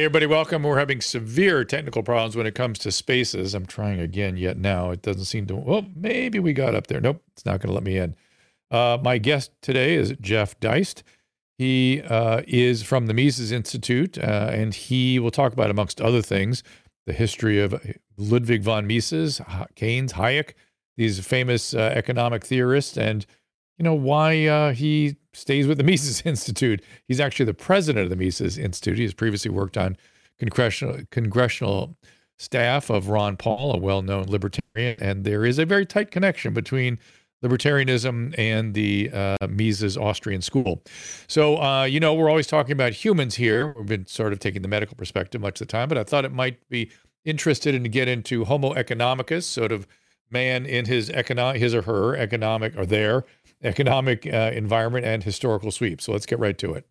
Hey, everybody, welcome. We're having severe technical problems when it comes to spaces. I'm trying again, yet now it doesn't seem to. Well, maybe we got up there. Nope, it's not going to let me in. Uh, my guest today is Jeff Deist. He uh, is from the Mises Institute, uh, and he will talk about, amongst other things, the history of Ludwig von Mises, Keynes, Hayek, these famous uh, economic theorists, and you know why uh, he stays with the Mises Institute. He's actually the president of the Mises Institute. He has previously worked on congressional congressional staff of Ron Paul, a well-known libertarian, and there is a very tight connection between libertarianism and the uh, Mises Austrian school. So, uh, you know, we're always talking about humans here. We've been sort of taking the medical perspective much of the time, but I thought it might be interested in to get into Homo economicus, sort of man in his economic, his or her economic or their economic uh, environment and historical sweep. So let's get right to it.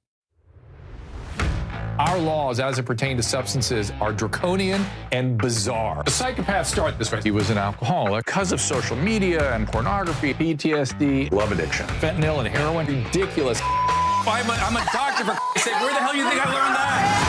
Our laws, as it pertains to substances, are draconian and bizarre. The psychopaths start this way. He was an alcoholic because of social media and pornography, PTSD, love addiction, fentanyl and heroin. Ridiculous. I'm a, I'm a doctor, for sake. Where the hell do you think I learned that?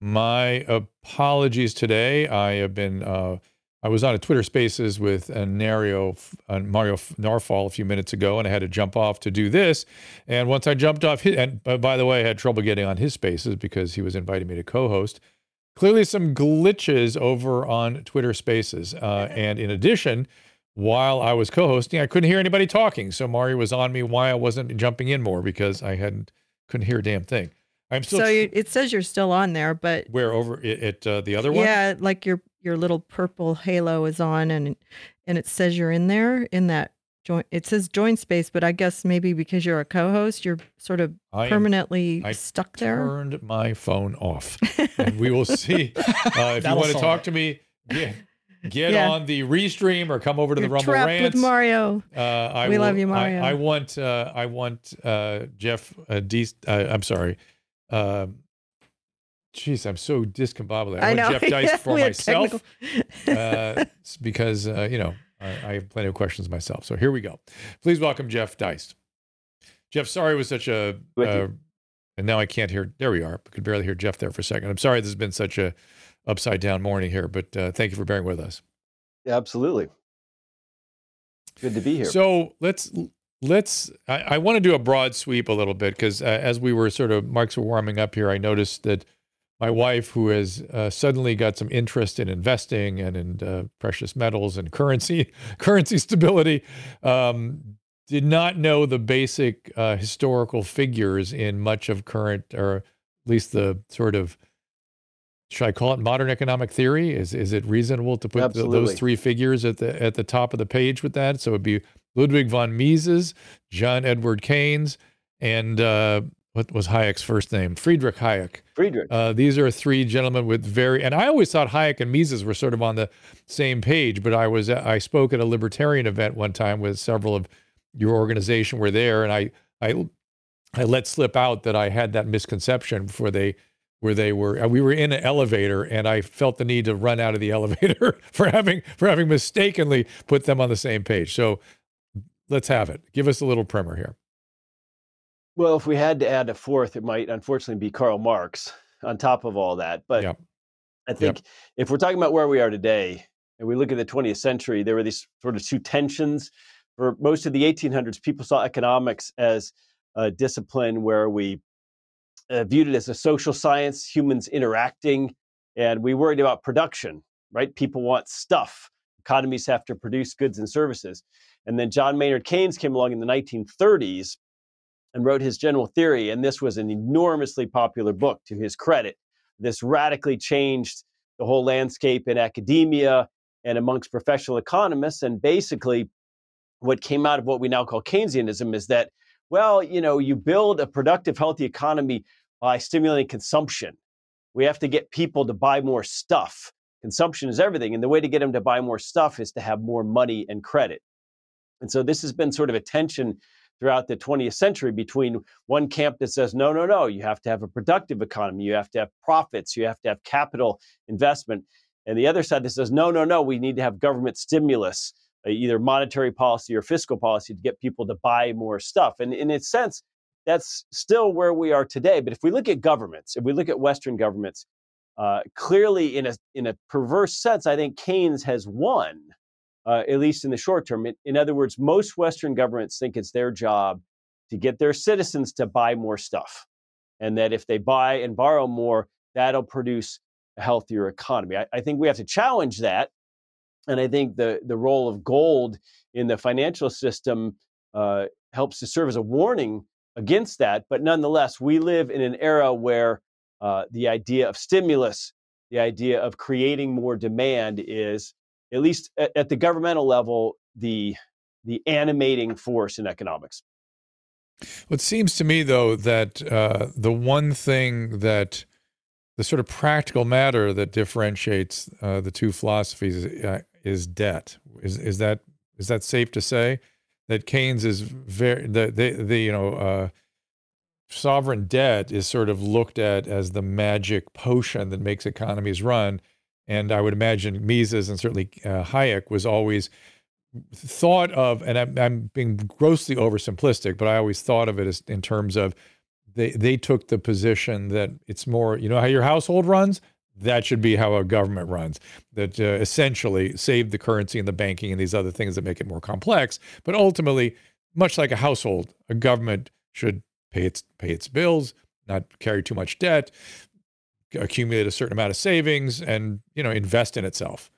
my apologies today. I have been. Uh, I was on a Twitter Spaces with uh, Mario uh, Mario Nawfal a few minutes ago, and I had to jump off to do this. And once I jumped off, his, and by the way, I had trouble getting on his Spaces because he was inviting me to co-host. Clearly, some glitches over on Twitter Spaces, uh, and in addition, while I was co-hosting, I couldn't hear anybody talking. So Mario was on me why I wasn't jumping in more because I hadn't couldn't hear a damn thing. I'm still. So you, it says you're still on there, but where over it, uh, the other one? Yeah, like your your little purple halo is on, and and it says you're in there in that joint. It says join space, but I guess maybe because you're a co-host, you're sort of I permanently am, stuck there. I turned my phone off, and we will see uh, if you want to talk it. to me. Yeah. Get yeah. on the restream or come over to You're the Rumble trapped Rants. with Mario. Uh, I we will, love you, Mario. I, I want. Uh, I want uh, Jeff. Uh, D, uh, I'm sorry. Um, Jeez, I'm so discombobulated. I, I know. Jeff Deist for myself uh, because uh, you know I, I, have plenty of questions myself. So here we go. Please welcome Jeff Deist. Jeff, sorry it was such a. Uh, and now I can't hear. There we are. I could barely hear Jeff there for a second. I'm sorry this has been such a upside down morning here, but uh, thank you for bearing with us. Yeah, absolutely. Good to be here. So let's let's i, I want to do a broad sweep a little bit because uh, as we were sort of marks were warming up here i noticed that my wife who has uh, suddenly got some interest in investing and in uh, precious metals and currency currency stability um, did not know the basic uh, historical figures in much of current or at least the sort of should I call it modern economic theory? Is is it reasonable to put the, those three figures at the at the top of the page with that? So it'd be Ludwig von Mises, John Edward Keynes, and uh, what was Hayek's first name? Friedrich Hayek. Friedrich. Uh, these are three gentlemen with very, and I always thought Hayek and Mises were sort of on the same page. But I was, I spoke at a libertarian event one time with several of your organization were there, and I, I, I let slip out that I had that misconception before they, where they were. We were in an elevator, and I felt the need to run out of the elevator for having for having mistakenly put them on the same page. So let's have it. Give us a little primer here. Well, if we had to add a fourth, it might unfortunately be Karl Marx on top of all that. But yep. I think yep. if we're talking about where we are today and we look at the 20th century, there were these sort of two tensions. For most of the 1800s, people saw economics as a discipline where we uh, viewed it as a social science, humans interacting, and we worried about production, right? People want stuff Economies have to produce goods and services. And then John Maynard Keynes came along in the 1930s and wrote his general theory. And this was an enormously popular book to his credit. This radically changed the whole landscape in academia and amongst professional economists. And basically, what came out of what we now call Keynesianism is that, well, you know, you build a productive, healthy economy by stimulating consumption. We have to get people to buy more stuff. Consumption is everything. And the way to get them to buy more stuff is to have more money and credit. And so this has been sort of a tension throughout the 20th century between one camp that says, no, no, no, you have to have a productive economy, you have to have profits, you have to have capital investment. And the other side that says, no, no, no, we need to have government stimulus, uh, either monetary policy or fiscal policy to get people to buy more stuff. And in a sense, that's still where we are today. But if we look at governments, if we look at Western governments, uh, clearly in a in a perverse sense, I think Keynes has won uh, at least in the short term. In, in other words, most Western governments think it's their job to get their citizens to buy more stuff. And that if they buy and borrow more, that'll produce a healthier economy. I, I, think we have to challenge that. And I think the, the role of gold in the financial system uh, helps to serve as a warning against that. But nonetheless, we live in an era where uh, the idea of stimulus, the idea of creating more demand is at least at, at the governmental level, the the animating force in economics. Well, it seems to me, though, that uh, the one thing that the sort of practical matter that differentiates uh, the two philosophies is, uh, is, debt. Is is that is that safe to say that Keynes is very the the, the you know uh, sovereign debt is sort of looked at as the magic potion that makes economies run, and I would imagine Mises and certainly uh, Hayek was always thought of, and I'm, I'm, being grossly oversimplistic, but I always thought of it as in terms of they they took the position that it's more, you know, how your household runs. That should be how a government runs. That uh, essentially save the currency and the banking and these other things that make it more complex. But ultimately, much like a household, a government should pay its pay its bills, not carry too much debt, accumulate a certain amount of savings and you know invest in itself.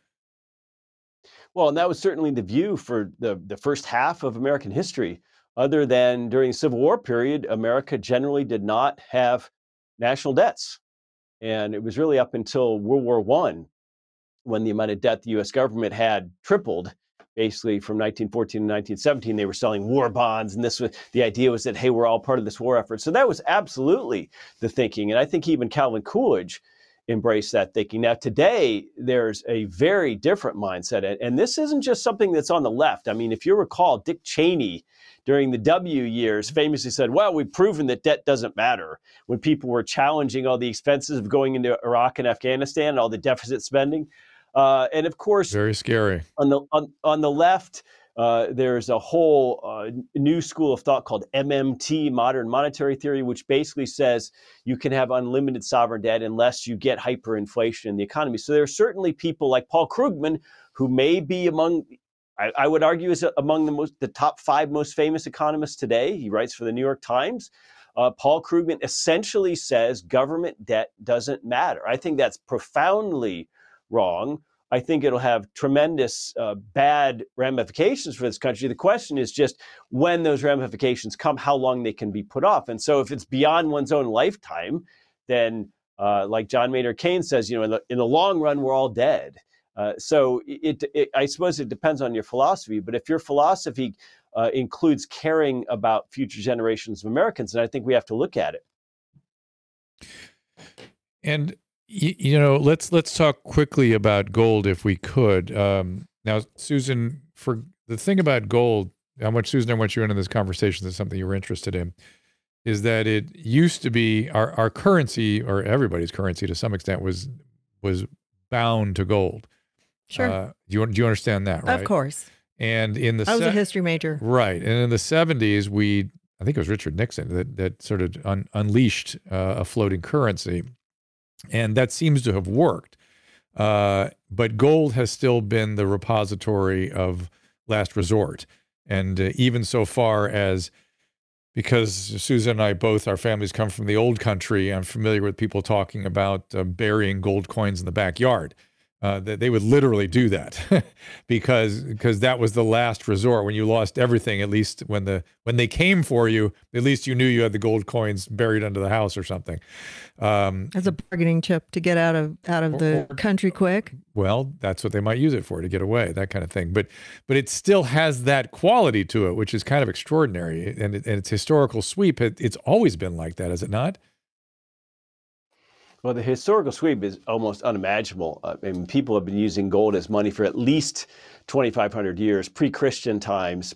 Well and that was certainly the view for the, the first half of american history. Other than during the civil war period america generally did not have national debts. And it was really up until world war one when the amount of debt the us government had tripled basically from 1914 to 1917 they were selling war bonds and this was the idea was that hey we're all part of this war effort so that was absolutely the thinking and i think even calvin coolidge embraced that thinking now today there's a very different mindset and this isn't just something that's on the left i mean if you recall dick cheney during the W years famously said, Well, we've proven that debt doesn't matter. When people were challenging all the expenses of going into Iraq and Afghanistan and all the deficit spending. Uh, and of course, very scary. On the on, on the left, uh, there's a whole uh, new school of thought called MMT, modern monetary theory, which basically says you can have unlimited sovereign debt unless you get hyperinflation in the economy. So there are certainly people like Paul Krugman who may be among, I, I would argue, is among the most the top five most famous economists today. He writes for the New York Times. Uh, Paul Krugman essentially says government debt doesn't matter. I think that's profoundly wrong, I think it'll have tremendous uh, bad ramifications for this country. The question is just when those ramifications come, how long they can be put off. And so, if it's beyond one's own lifetime, then, uh, like John Maynard Keynes says, you know, in the, in the long run, we're all dead. Uh, so, it, it, I suppose it depends on your philosophy. But if your philosophy uh, includes caring about future generations of Americans, then I think we have to look at it. And you, you know, let's let's talk quickly about gold if we could. Um, now, Susan, for the thing about gold, how much Susan I want you into this conversation is something you were interested in, is that it used to be our, our currency or everybody's currency to some extent was was bound to gold. Sure. Uh, do you do you understand that? Right. Of course. And in the I was se- a history major. Right. And in the seventies, we I think it was Richard Nixon that that sort of un, unleashed uh, a floating currency and that seems to have worked. Uh, but gold has still been the repository of last resort. And uh, even so far as because Susan and I both, our families come from the old country, I'm familiar with people talking about uh, burying gold coins in the backyard. Uh, that they would literally do that. Because because that was the last resort. When you lost everything at least when the when they came for you at least you knew you had the gold coins buried under the house or something. Um, as a bargaining chip to get out of out of the or, country quick. well that's what they might use it for to get away that kind of thing. But but it still has that quality to it which is kind of extraordinary. And, it, and its historical sweep it, it's always been like that is it not well, the historical sweep is almost unimaginable. Uh, I mean, people have been using gold as money for at least 2,500 years, pre Christian times.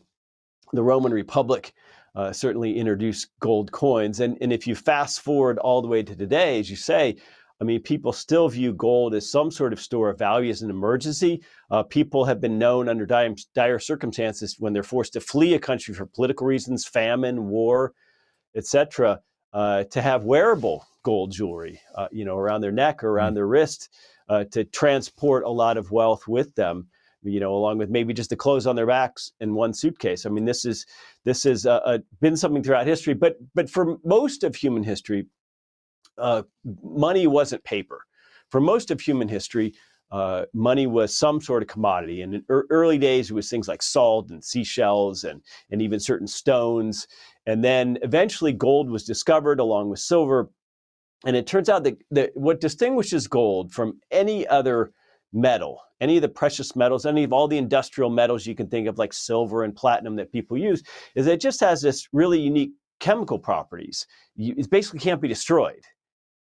The Roman Republic uh, certainly introduced gold coins. And, and if you fast forward all the way to today, as you say, I mean, people still view gold as some sort of store of value as an emergency. Uh, people have been known under dire, dire, circumstances when they're forced to flee a country for political reasons, famine, war, etc., uh, to have wearable gold jewelry, uh, you know, around their neck or around mm. their wrist uh, to transport a lot of wealth with them. You know, along with maybe just the clothes on their backs in one suitcase. I mean, this is this has uh, uh, been something throughout history, but but for most of human history, uh, money wasn't paper. For most of human history, uh, money was some sort of commodity. And in er- early days, it was things like salt and seashells and, and even certain stones. And then eventually, gold was discovered along with silver. And it turns out that, that what distinguishes gold from any other metal, any of the precious metals, any of all the industrial metals you can think of, like silver and platinum that people use, is that it just has this really unique chemical properties. You, it basically can't be destroyed.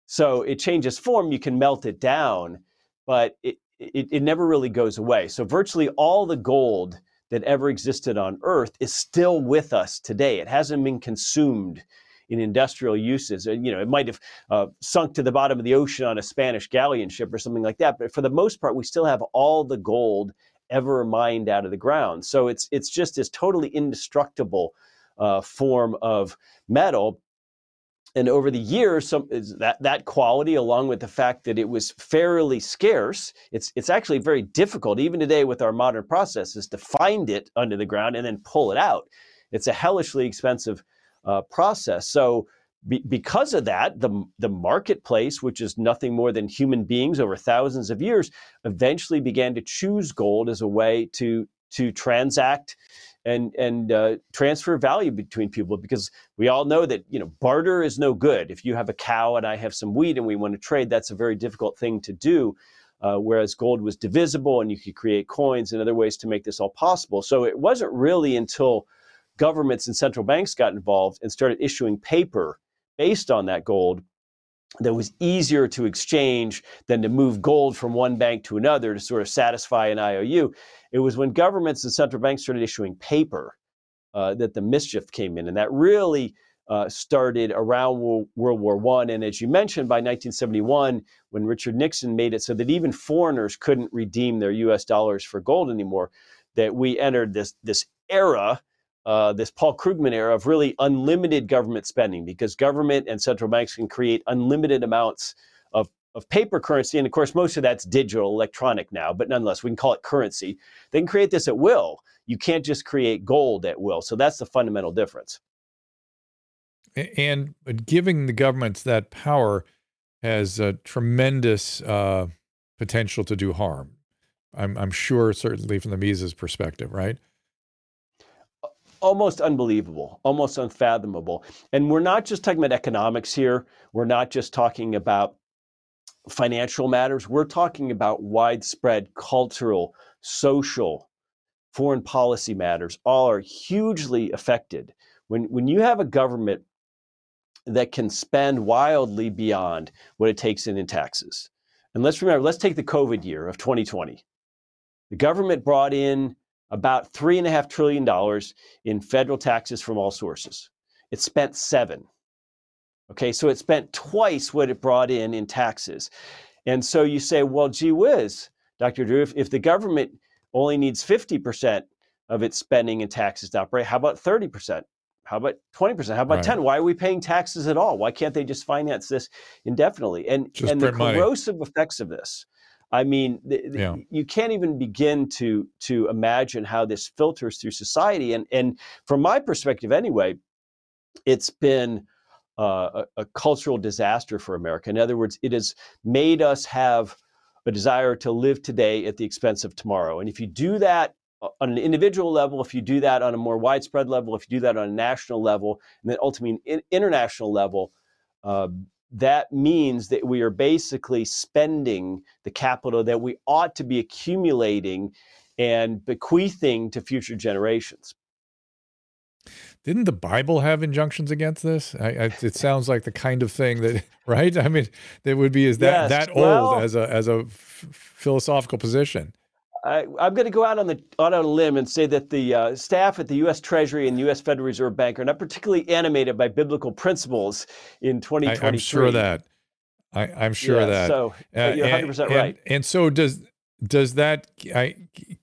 So it changes form, you can melt it down, but it, it, it never really goes away. So virtually all the gold that ever existed on Earth is still with us today. It hasn't been consumed in industrial uses. And, you know, it might have uh, sunk to the bottom of the ocean on a Spanish galleon ship or something like that. But for the most part, we still have all the gold ever mined out of the ground. So it's it's just this totally indestructible uh, form of metal. And over the years, some that that quality, along with the fact that it was fairly scarce, it's it's actually very difficult, even today with our modern processes, to find it under the ground and then pull it out. It's a hellishly expensive uh, process. So be, because of that, the, the marketplace, which is nothing more than human beings over thousands of years, eventually began to choose gold as a way to, to transact and, and uh, transfer value between people because we all know that you know barter is no good. If you have a cow and I have some wheat and we want to trade, that's a very difficult thing to do. Uh, whereas gold was divisible and you could create coins and other ways to make this all possible. So it wasn't really until governments and central banks got involved and started issuing paper based on that gold that was easier to exchange than to move gold from one bank to another to sort of satisfy an IOU. It was when governments and central banks started issuing paper uh, that the mischief came in, and that really uh, started around World War One. And as you mentioned, by 1971, when Richard Nixon made it so that even foreigners couldn't redeem their U.S. dollars for gold anymore, that we entered this this era uh, this Paul Krugman era of really unlimited government spending because government and central banks can create unlimited amounts of, of paper currency. And of course, most of that's digital, electronic now, but nonetheless, we can call it currency. They can create this at will. You can't just create gold at will. So that's the fundamental difference. And giving the governments that power has a tremendous uh, potential to do harm. I'm, I'm sure, certainly from the Mises perspective, right? Almost unbelievable, almost unfathomable. And we're not just talking about economics here. We're not just talking about financial matters. We're talking about widespread cultural, social, foreign policy matters. All are hugely affected. When, when you have a government that can spend wildly beyond what it takes in in taxes. And let's remember, let's take the COVID year of 2020. The government brought in about $3.5 trillion in federal taxes from all sources. It spent seven. Okay, so it spent twice what it brought in in taxes. And so you say, well, gee whiz, Dr. Drew, if, if the government only needs 50% of its spending and taxes to operate, how about 30%? How about 20%? How about right. 10? Why are we paying taxes at all? Why can't they just finance this indefinitely? And, and the corrosive money. effects of this I mean, yeah. you can't even begin to to imagine how this filters through society. And and from my perspective, anyway, it's been uh, a, a, cultural disaster for America. In other words, it has made us have a desire to live today at the expense of tomorrow. And if you do that uh, on an individual level, if you do that on a more widespread level, if you do that on a national level, and then ultimately an international level, uh, that means that we are basically spending the capital that we ought to be accumulating and bequeathing to future generations. Didn't the Bible have injunctions against this? I, I, it sounds like the kind of thing that, right? I mean, that would be is that yes, that well, old as a as a f- philosophical position. I, am going to go out on the on a limb and say that the uh, staff at the U.S. Treasury and the U.S. Federal Reserve Bank are not particularly animated by biblical principles in 2023. I, am sure that. I, am sure yeah, that. So uh, you're 100 percent right. And, and so does does that I,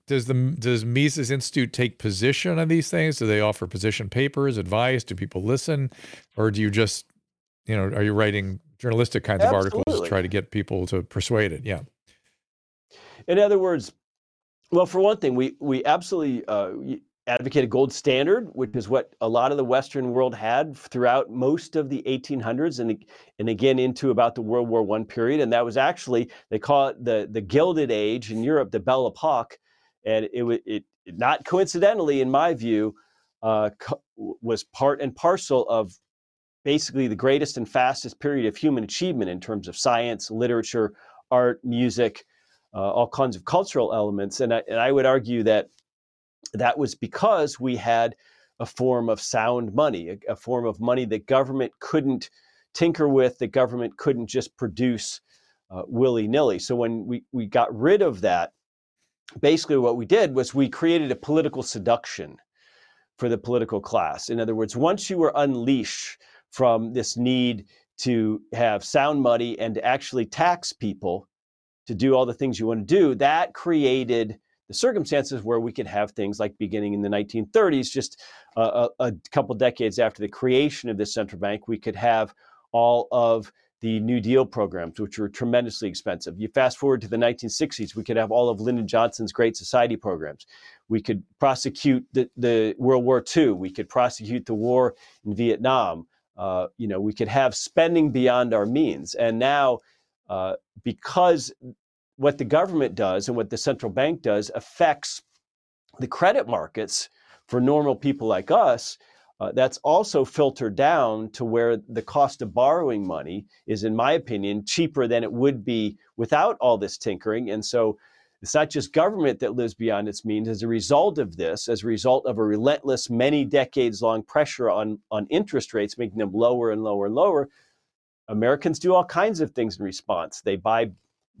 does the does Mises Institute take position on these things? Do they offer position papers, advice? Do people listen, or do you just you know are you writing journalistic kinds Absolutely. of articles to try to get people to persuade it? Yeah. In other words, well, for one thing, we we absolutely uh, advocated gold standard, which is what a lot of the Western world had throughout most of the 1800s and and again into about the World War One period. And that was actually they call it the the Gilded Age in Europe, the Belle Epoque, and it it, it not coincidentally, in my view, uh, co- was part and parcel of basically the greatest and fastest period of human achievement in terms of science, literature, art, music. Uh, all kinds of cultural elements, and I, and I would argue that that was because we had a form of sound money, a, a form of money that government couldn't tinker with, that government couldn't just produce uh, willy nilly. So when we, we got rid of that, basically what we did was we created a political seduction for the political class. In other words, once you were unleashed from this need to have sound money and to actually tax people to do all the things you want to do, that created the circumstances where we could have things like beginning in the 1930s, just a, a couple decades after the creation of this central bank, we could have all of the New Deal programs, which were tremendously expensive. You fast forward to the 1960s, we could have all of Lyndon Johnson's Great Society programs. We could prosecute the, the World War II. We could prosecute the war in Vietnam. Uh, you know, we could have spending beyond our means. And now, uh, because what the government does and what the central bank does affects the credit markets for normal people like us. Uh, that's also filtered down to where the cost of borrowing money is, in my opinion, cheaper than it would be without all this tinkering. And so it's not just government that lives beyond its means. As a result of this, as a result of a relentless, many decades long pressure on, on interest rates, making them lower and lower and lower, Americans do all kinds of things in response. They buy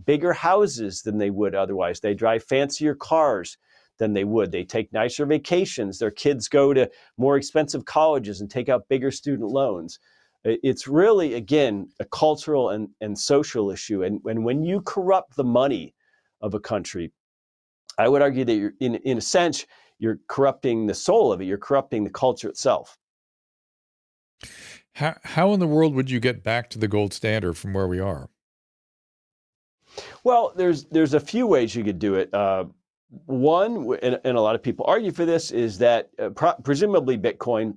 bigger houses than they would otherwise. They drive fancier cars than they would. They take nicer vacations. Their kids go to more expensive colleges and take out bigger student loans. It's really, again, a cultural and, and social issue. And, and when you corrupt the money of a country, I would argue that you're, in, in a sense, you're corrupting the soul of it. You're corrupting the culture itself. How, how in the world would you get back to the gold standard from where we are? Well, there's there's a few ways you could do it. Uh, one, and, and, a lot of people argue for this, is that uh, pro- presumably Bitcoin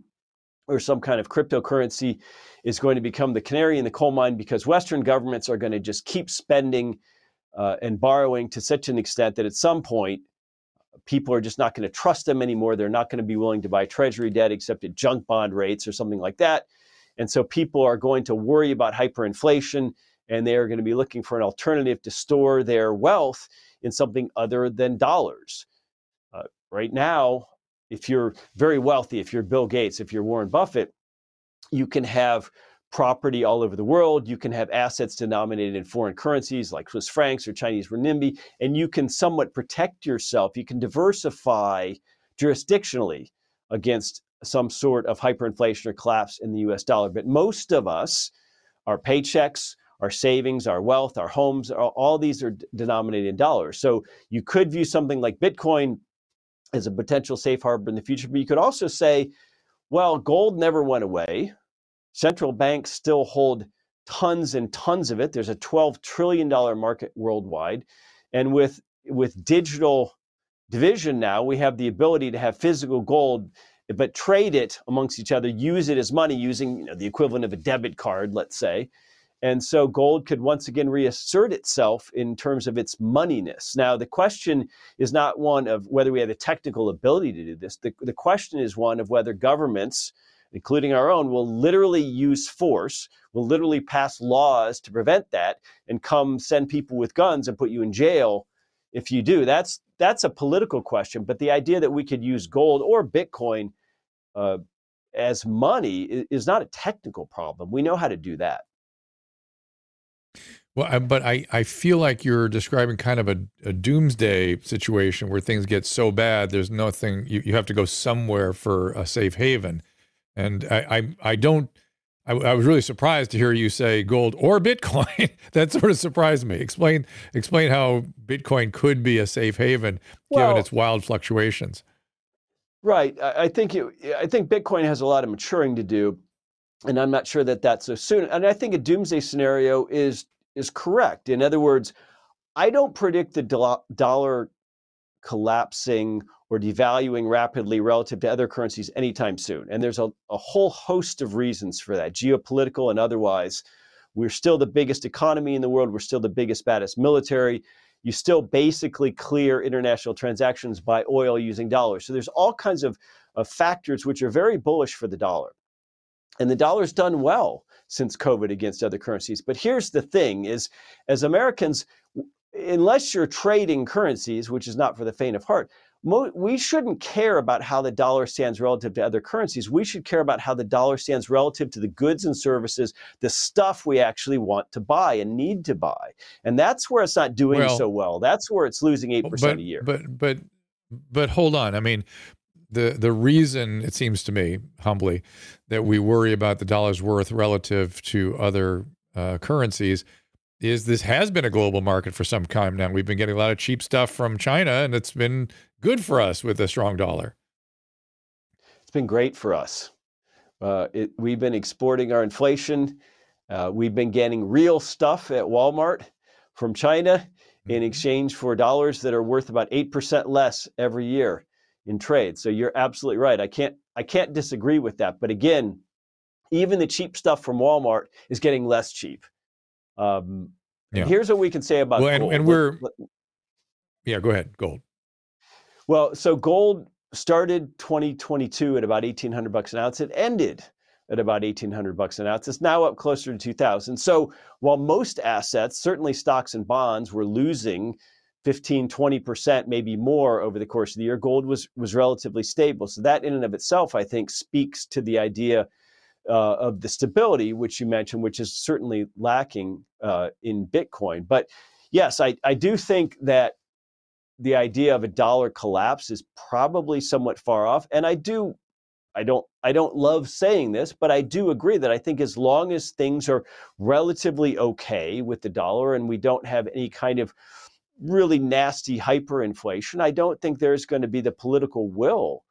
or some kind of cryptocurrency is going to become the canary in the coal mine because Western governments are going to just keep spending uh, and borrowing to such an extent that at some point people are just not going to trust them anymore. They're not going to be willing to buy treasury debt except at junk bond rates or something like that. And so people are going to worry about hyperinflation and they are going to be looking for an alternative to store their wealth in something other than dollars. Uh, right now, if you're very wealthy, if you're Bill Gates, if you're Warren Buffett, you can have property all over the world. You can have assets denominated in foreign currencies like Swiss francs or Chinese renminbi, and you can somewhat protect yourself. You can diversify jurisdictionally against some sort of hyperinflation or collapse in the US dollar. But most of us, our paychecks, our savings, our wealth, our homes, all these are denominated in dollars. So you could view something like Bitcoin as a potential safe harbor in the future, but you could also say, well, gold never went away. Central banks still hold tons and tons of it. There's a $12 trillion market worldwide. And with, with digital division now, we have the ability to have physical gold, but trade it amongst each other, use it as money using you know, the equivalent of a debit card, let's say And so gold could once again reassert itself in terms of its moneyness. Now, the question is not one of whether we have the technical ability to do this. The, the question is one of whether governments, including our own, will literally use force, will literally pass laws to prevent that, and come send people with guns and put you in jail if you do. That's that's a political question. But the idea that we could use gold or Bitcoin uh, as money is not a technical problem. We know how to do that. Well, but I, I feel like you're describing kind of a, a doomsday situation where things get so bad, there's nothing, you, you have to go somewhere for a safe haven. And I, I, I don't, I, I was really surprised to hear you say gold or Bitcoin. that sort of surprised me. Explain, explain how Bitcoin could be a safe haven well, given its wild fluctuations. Right. I, I think it, I think Bitcoin has a lot of maturing to do and I'm not sure that that's so soon. And I think a doomsday scenario is is correct. In other words, I don't predict the do- dollar collapsing or devaluing rapidly relative to other currencies anytime soon. And there's a, a whole host of reasons for that, geopolitical and otherwise. We're still the biggest economy in the world. We're still the biggest, baddest military. You still basically clear international transactions by oil using dollars. So there's all kinds of, of factors which are very bullish for the dollar. And the dollar's done well since COVID against other currencies. But here's the thing is as Americans, unless you're trading currencies, which is not for the faint of heart, we shouldn't care about how the dollar stands relative to other currencies. We should care about how the dollar stands relative to the goods and services, the stuff we actually want to buy and need to buy. And that's where it's not doing well, so well. That's where it's losing 8% but, a year. But but but hold on. I mean, the the reason it seems to me humbly that we worry about the dollar's worth relative to other uh, currencies is this has been a global market for some time now. We've been getting a lot of cheap stuff from China, and it's been good for us with a strong dollar. It's been great for us. Uh, it, we've been exporting our inflation. Uh, we've been getting real stuff at Walmart from China mm-hmm. in exchange for dollars that are worth about 8% less every year in trade. So you're absolutely right. I can't I can't disagree with that. But again, even the cheap stuff from Walmart is getting less cheap. Um, yeah. Here's what we can say about well, gold. And, and we're yeah, go ahead, gold. Well, so gold started 2022 at about 1800 bucks an ounce. It ended at about 1800 bucks an ounce. It's now up closer to 2000. So while most assets, certainly stocks and bonds, were losing 15, 20%, maybe more over the course of the year. Gold was, was relatively stable. So that in and of itself, I think, speaks to the idea uh, of the stability, which you mentioned, which is certainly lacking uh, in Bitcoin. But yes, I, I do think that the idea of a dollar collapse is probably somewhat far off. And I do I don't I don't love saying this, but I do agree that I think as long as things are relatively okay with the dollar and we don't have any kind of really nasty hyperinflation, I don't think there's going to be the political will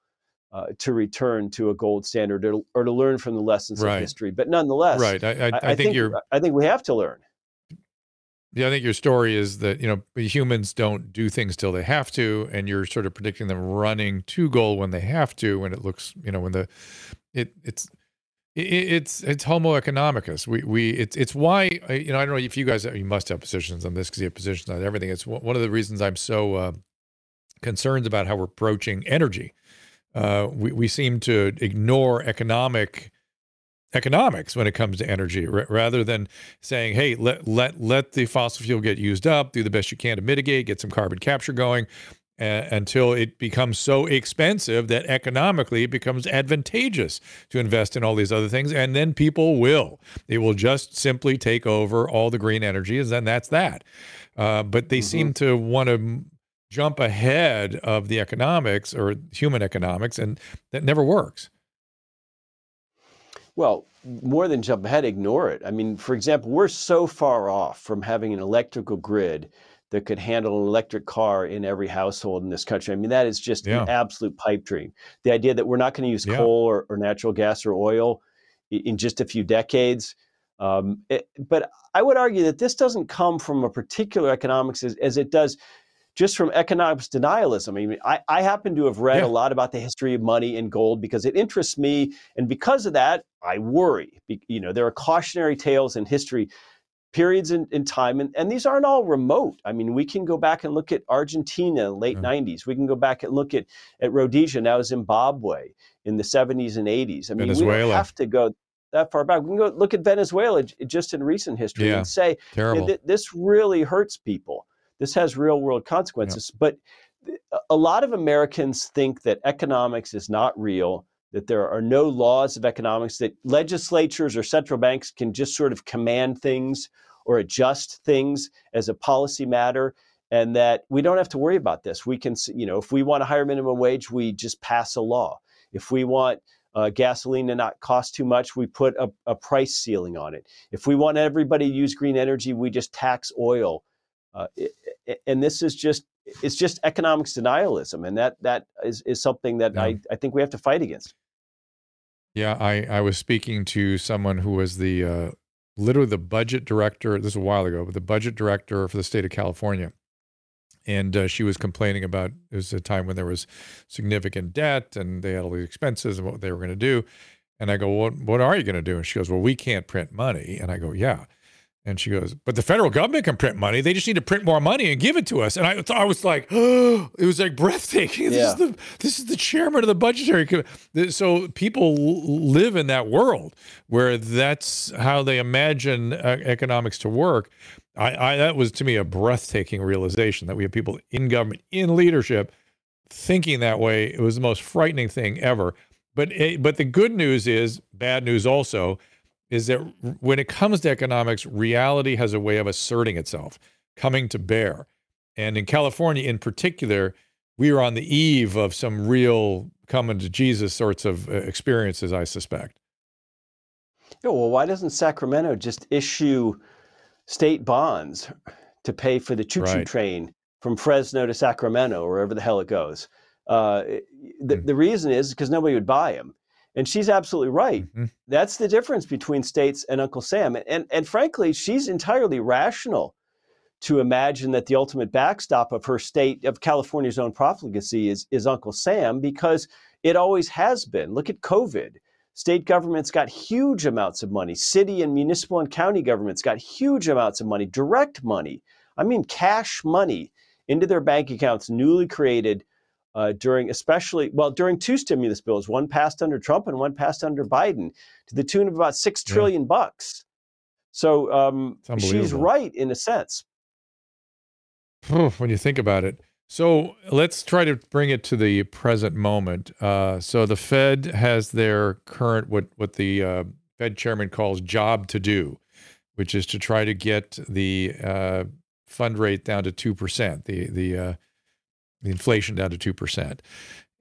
uh, to return to a gold standard or, or to learn from the lessons right. of history. But nonetheless, right, I, I, I, I think, think, you're. I think we have to learn. Yeah, I think your story is that you know humans don't do things till they have to, and you're sort of predicting them running to gold when they have to, when it looks, you know, when the it it's it's it's Homo economicus. We we it's it's why you know I don't know if you guys you must have positions on this because you have positions on everything. It's one of the reasons I'm so uh, concerned about how we're approaching energy. Uh, we we seem to ignore economic economics when it comes to energy r- rather than saying hey let let let the fossil fuel get used up do the best you can to mitigate get some carbon capture going until it becomes so expensive that economically it becomes advantageous to invest in all these other things. And then people will. They will just simply take over all the green energy, and then that's that. Uh, but they mm-hmm. seem to want to jump ahead of the economics or human economics, and that never works. Well, more than jump ahead, ignore it. I mean, for example, we're so far off from having an electrical grid that could handle an electric car in every household in this country. I mean, that is just yeah. an absolute pipe dream. The idea that we're not going to use yeah. coal or, or, natural gas or oil in just a few decades. Um, it, but I would argue that this doesn't come from a particular economics as, as it does just from economics denialism. I mean, I, I happen to have read yeah. a lot about the history of money and gold because it interests me. And because of that, I worry. You know, there are cautionary tales in history periods in, in time, and, and these aren't all remote. I mean, we can go back and look at Argentina late mm. 90s. We can go back and look at, at Rhodesia, now Zimbabwe in the 70s and 80s. I mean, Venezuela. we don't have to go that far back. We can go look at Venezuela just in recent history yeah, and say th- this really hurts people. This has real world consequences. Yeah. But a lot of Americans think that economics is not real, that there are no laws of economics, that legislatures or central banks can just sort of command things or adjust things as a policy matter and that we don't have to worry about this. We can, you know, if we want a higher minimum wage, we just pass a law. If we want uh, gasoline to not cost too much, we put a, a, price ceiling on it. If we want everybody to use green energy, we just tax oil. Uh, it, and this is just it's just economics denialism, and that that is, is something that yeah. I, I think we have to fight against. Yeah, I, I was speaking to someone who was the uh, literally the budget director. This was a while ago, but the budget director for the state of California, and uh, she was complaining about it was a time when there was significant debt and they had all these expenses and what they were going to do. And I go, what What are you going to do? And she goes, Well, we can't print money. And I go, Yeah. And she goes, but the federal government can print money. They just need to print more money and give it to us. And I, I was like, oh, it was like breathtaking. This yeah. is the this is the chairman of the budgetary committee. So people live in that world where that's how they imagine uh, economics to work. I, I that was to me a breathtaking realization that we have people in government in leadership thinking that way. It was the most frightening thing ever. But it, but the good news is bad news also is that when it comes to economics, reality has a way of asserting itself, coming to bear. And in California, in particular, we are on the eve of some real coming to Jesus sorts of uh, experiences, I suspect. Yeah, well, why doesn't Sacramento just issue state bonds to pay for the choo choo right. train from Fresno to Sacramento, or wherever the hell it goes? Uh, the, mm. the reason is because nobody would buy them. And she's absolutely right. Mm-hmm. That's the difference between states and Uncle Sam. And, and frankly, she's entirely rational to imagine that the ultimate backstop of her state, of California's own profligacy, is, is Uncle Sam because it always has been. Look at COVID. State governments got huge amounts of money. City and municipal and county governments got huge amounts of money, direct money. I mean, cash money into their bank accounts, newly created uh, during especially well during two stimulus bills, one passed under Trump and one passed under Biden, to the tune of about six trillion yeah. bucks. So um, she's right in a sense. When you think about it. So let's try to bring it to the present moment. Uh, so the Fed has their current what what the uh, Fed chairman calls job to do, which is to try to get the uh, fund rate down to two percent. The the uh, the inflation down to 2%.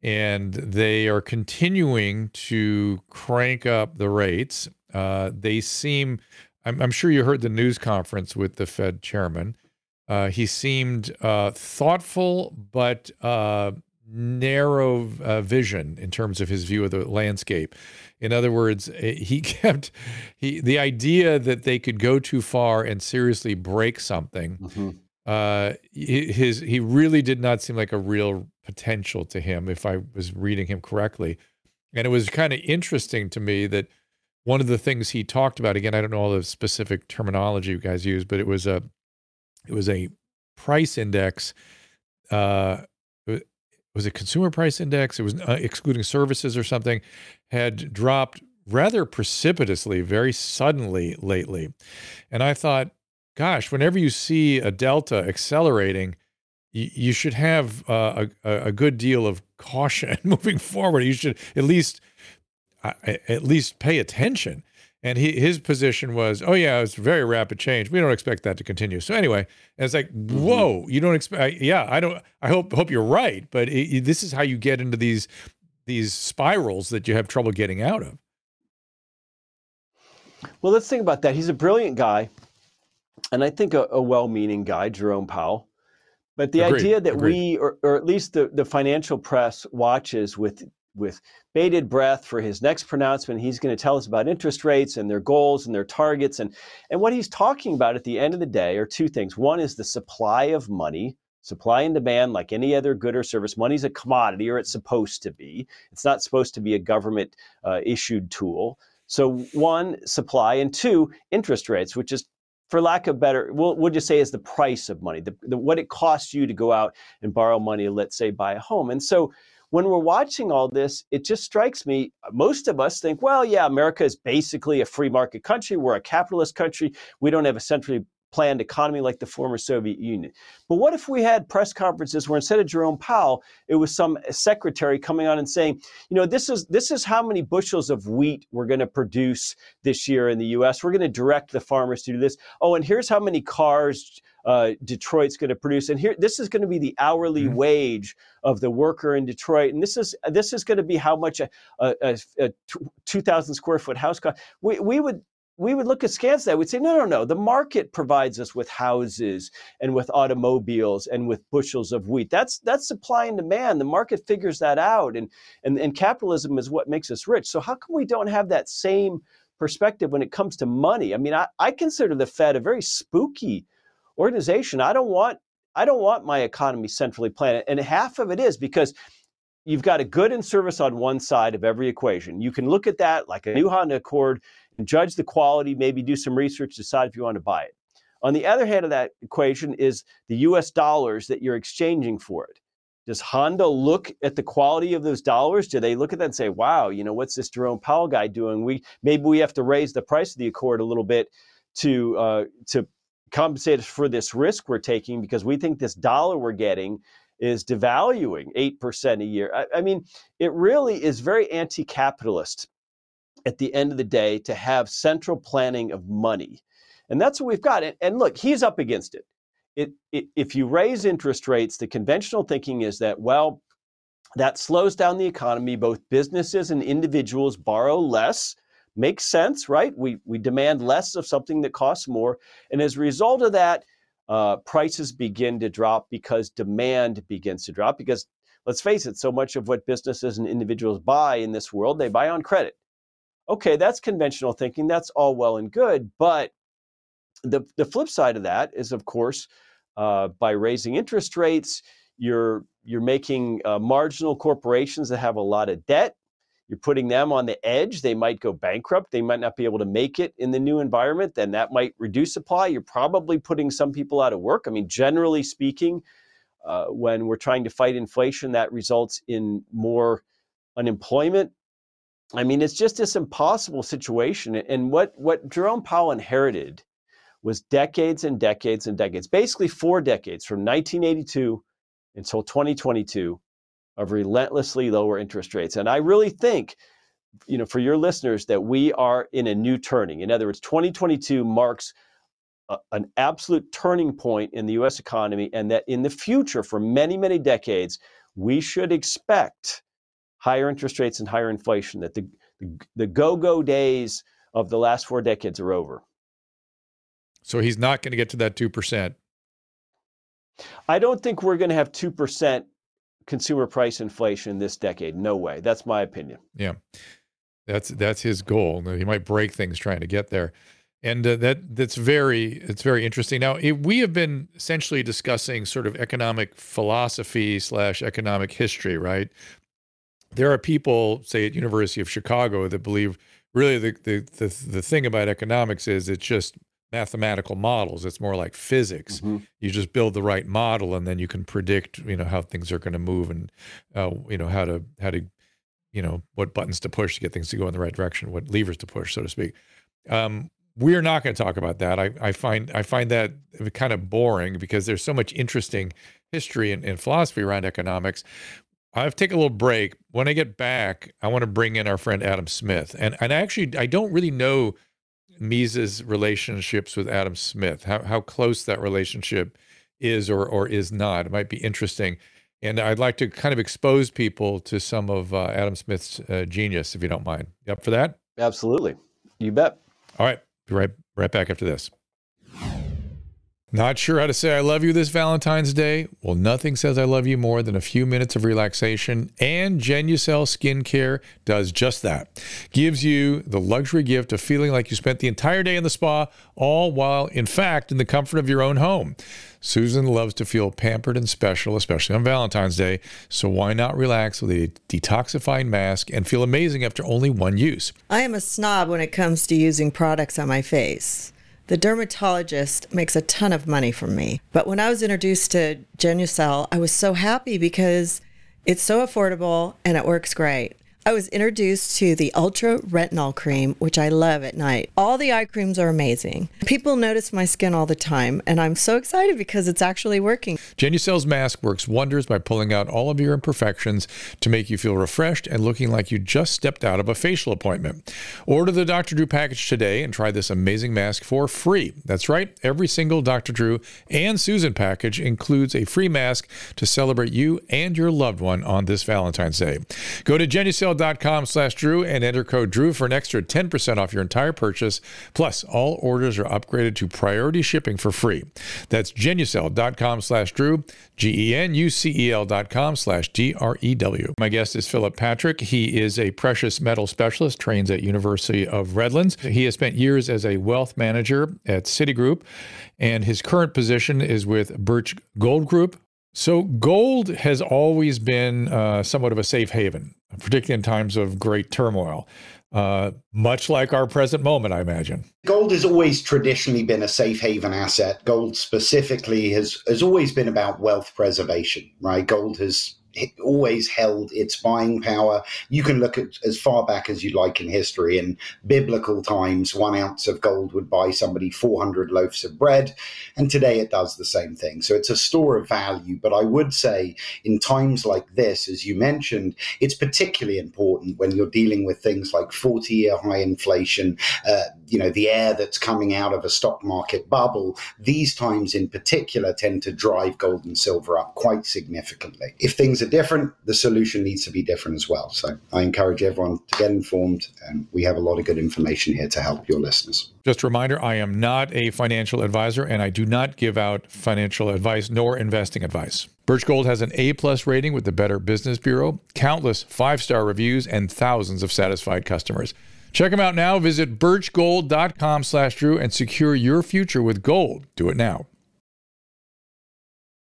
And they are continuing to crank up the rates. Uh, they seem, I'm, I'm, sure you heard the news conference with the Fed chairman. Uh, he seemed uh, thoughtful, but uh, narrow uh, vision in terms of his view of the landscape. In other words, eh, he kept he the idea that they could go too far and seriously break something mm-hmm uh, his he really did not seem like a real potential to him, if I was reading him correctly. And it was kind of interesting to me that one of the things he talked about again, I don't know all the specific terminology you guys use, but it was a it was a price index. Uh, was a consumer price index. It was uh, excluding services or something. Had dropped rather precipitously, very suddenly lately, and I thought gosh, whenever you see a delta accelerating, you, you should have uh, a, a good deal of caution moving forward. You should at least uh, at least pay attention. And he, his position was, oh yeah, it's very rapid change. We don't expect that to continue. So anyway, it's like, mm-hmm. whoa, you don't expect? Yeah, I don't. I hope hope you're right, but it, this is how you get into these these spirals that you have trouble getting out of. Well, let's think about that. He's a brilliant guy and I think a, a well-meaning guy, Jerome Powell. But the Agreed. idea that Agreed. we, or, or at least the, the financial press, watches with with bated breath for his next pronouncement. He's going to tell us about interest rates and their goals and their targets. And, and what he's talking about at the end of the day are two things. One is the supply of money, supply and demand, like any other good or service. Money's a commodity, or it's supposed to be. It's not supposed to be a government uh, issued tool. So, one, supply, and two, interest rates, which is for lack of better, we'll, we'll just say is the price of money, the, the, what it costs you to go out and borrow money, let's say buy a home. And so when we're watching all this, it just strikes me, most of us think, well, yeah, America is basically a free market country. We're a capitalist country. We don't have a centrally planned economy like the former Soviet Union. But what if we had press conferences where instead of Jerome Powell, it was some secretary coming on and saying, you know, this is this is how many bushels of wheat we're going to produce this year in the US. We're going to direct the farmers to do this. Oh, and here's how many cars uh, Detroit's going to produce. And here, this is going to be the hourly mm-hmm. wage of the worker in Detroit. And this is this is going to be how much a, a, a, a two thousand square foot house cost. We we would we would look askance at that. We'd say, no, no, no. The market provides us with houses and with automobiles and with bushels of wheat. That's that's supply and demand. The market figures that out, and and, and capitalism is what makes us rich. So how come we don't have that same perspective when it comes to money? I mean, I, I consider the Fed a very spooky organization. I don't want I don't want my economy centrally planned, and half of it is because you've got a good and service on one side of every equation. You can look at that like a new Honda Accord judge the quality, maybe do some research, decide if you want to buy it. On the other hand of that equation is the US dollars that you're exchanging for it. Does Honda look at the quality of those dollars? Do they look at that and say, wow, you know, what's this Jerome Powell guy doing? We maybe we have to raise the price of the Accord a little bit to uh, to compensate us for this risk we're taking because we think this dollar we're getting is devaluing 8% a year. I, I mean, it really is very anti capitalist at the end of the day to have central planning of money. And that's what we've got. And, look, he's up against it. It, it. If you raise interest rates, the conventional thinking is that, well, that slows down the economy. Both businesses and individuals borrow less. Makes sense, right? We, we demand less of something that costs more. And as a result of that, uh, prices begin to drop because demand begins to drop. Because let's face it, so much of what businesses and individuals buy in this world, they buy on credit okay, that's conventional thinking. That's all well and good. But the, the flip side of that is, of course, uh, by raising interest rates, you're, you're making uh, marginal corporations that have a lot of debt. You're putting them on the edge. They might go bankrupt. They might not be able to make it in the new environment. Then that might reduce supply. You're probably putting some people out of work. I mean, generally speaking, uh, when we're trying to fight inflation, that results in more unemployment I mean, it's just this impossible situation. And what, what Jerome Powell inherited was decades and decades and decades, basically four decades from 1982 until 2022 of relentlessly lower interest rates. And I really think, you know, for your listeners, that we are in a new turning. In other words, 2022 marks a, an absolute turning point in the US economy, and that in the future, for many, many decades, we should expect higher interest rates and higher inflation, that the, the, the go-go days of the last four decades are over. So he's not going to get to that 2%. I don't think we're going to have 2% consumer price inflation this decade. No way. That's my opinion. Yeah. That's that's his goal. He might break things trying to get there. And uh, that that's very it's very interesting. Now it, we have been essentially discussing sort of economic philosophy slash economic history, right? There are people, say at University of Chicago, that believe really the, the the the, thing about economics is it's just mathematical models. It's more like physics. Mm-hmm. You just build the right model, and then you can predict, you know, how things are going to move, and uh, you know how to how to, you know, what buttons to push to get things to go in the right direction, what levers to push, so to speak. Um, we're not going to talk about that. I, I find I find that kind of boring because there's so much interesting history and, and philosophy around economics. I've taken a little break. When I get back, I want to bring in our friend Adam Smith. And and actually I don't really know Mises' relationships with Adam Smith, how how close that relationship is or or is not. It might be interesting. And I'd like to kind of expose people to some of uh, Adam Smith's uh, genius, if you don't mind. You up for that? Absolutely. You bet. All right. Be right, right back after this. Not sure how to say I love you this Valentine's Day? Well, nothing says I love you more than a few minutes of relaxation, and Genucel Skincare does just that. Gives you the luxury gift of feeling like you spent the entire day in the spa, all while, in fact, in the comfort of your own home. Susan loves to feel pampered and special, especially on Valentine's Day, so why not relax with a detoxifying mask and feel amazing after only one use? I am a snob when it comes to using products on my face. The dermatologist makes a ton of money from me. But when I was introduced to Genucel, I was so happy because it's so affordable and it works great. I was introduced to the Ultra Retinol Cream, which I love at night. All the eye creams are amazing. People notice my skin all the time, and I'm so excited because it's actually working. Genucel's mask works wonders by pulling out all of your imperfections to make you feel refreshed and looking like you just stepped out of a facial appointment. Order the Dr. Drew package today and try this amazing mask for free. That's right, every single Dr. Drew and Susan package includes a free mask to celebrate you and your loved one on this Valentine's Day. Go to Genucel genucel.com slash Drew and enter code Drew for an extra 10% off your entire purchase. Plus, all orders are upgraded to priority shipping for free. That's genucel.com slash Drew, G-E-N-U-C-E-L dot com slash D-R-E-W. My guest is Philip Patrick. He is a precious metal specialist, trains at University of Redlands. He has spent years as a wealth manager at Citigroup, and his current position is with Birch Gold Group, so, gold has always been uh, somewhat of a safe haven, particularly in times of great turmoil, uh, much like our present moment, I imagine. Gold has always traditionally been a safe haven asset. Gold specifically has, has always been about wealth preservation, right? Gold has always held its buying power. You can look at as far back as you like in history. In biblical times, one ounce of gold would buy somebody 400 loaves of bread. And today it does the same thing. So it's a store of value. But I would say in times like this, as you mentioned, it's particularly important when you're dealing with things like 40 year high inflation, uh, you know, the air that's coming out of a stock market bubble. These times in particular tend to drive gold and silver up quite significantly. If things are different, the solution needs to be different as well. So I encourage everyone to get informed, and we have a lot of good information here to help your listeners. Just a reminder I am not a financial advisor, and I do not give out financial advice nor investing advice. Birch Gold has an A plus rating with the Better Business Bureau, countless five star reviews, and thousands of satisfied customers. Check them out now. Visit birchgold.com slash Drew and secure your future with gold. Do it now.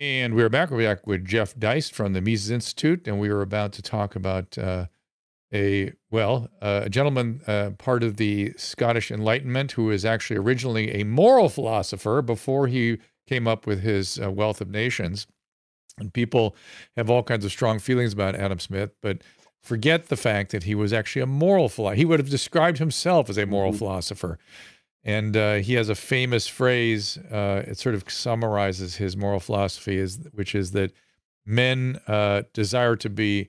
And we're back. We're back with Jeff Deist from the Mises Institute, and we were about to talk about uh, a well, uh, a gentleman, uh, part of the Scottish Enlightenment, who was actually originally a moral philosopher before he came up with his uh, Wealth of Nations. And people have all kinds of strong feelings about Adam Smith, but forget the fact that he was actually a moral philosopher. He would have described himself as a moral mm-hmm. philosopher. And uh, he has a famous phrase. Uh, it sort of summarizes his moral philosophy, is which is that men uh, desire to be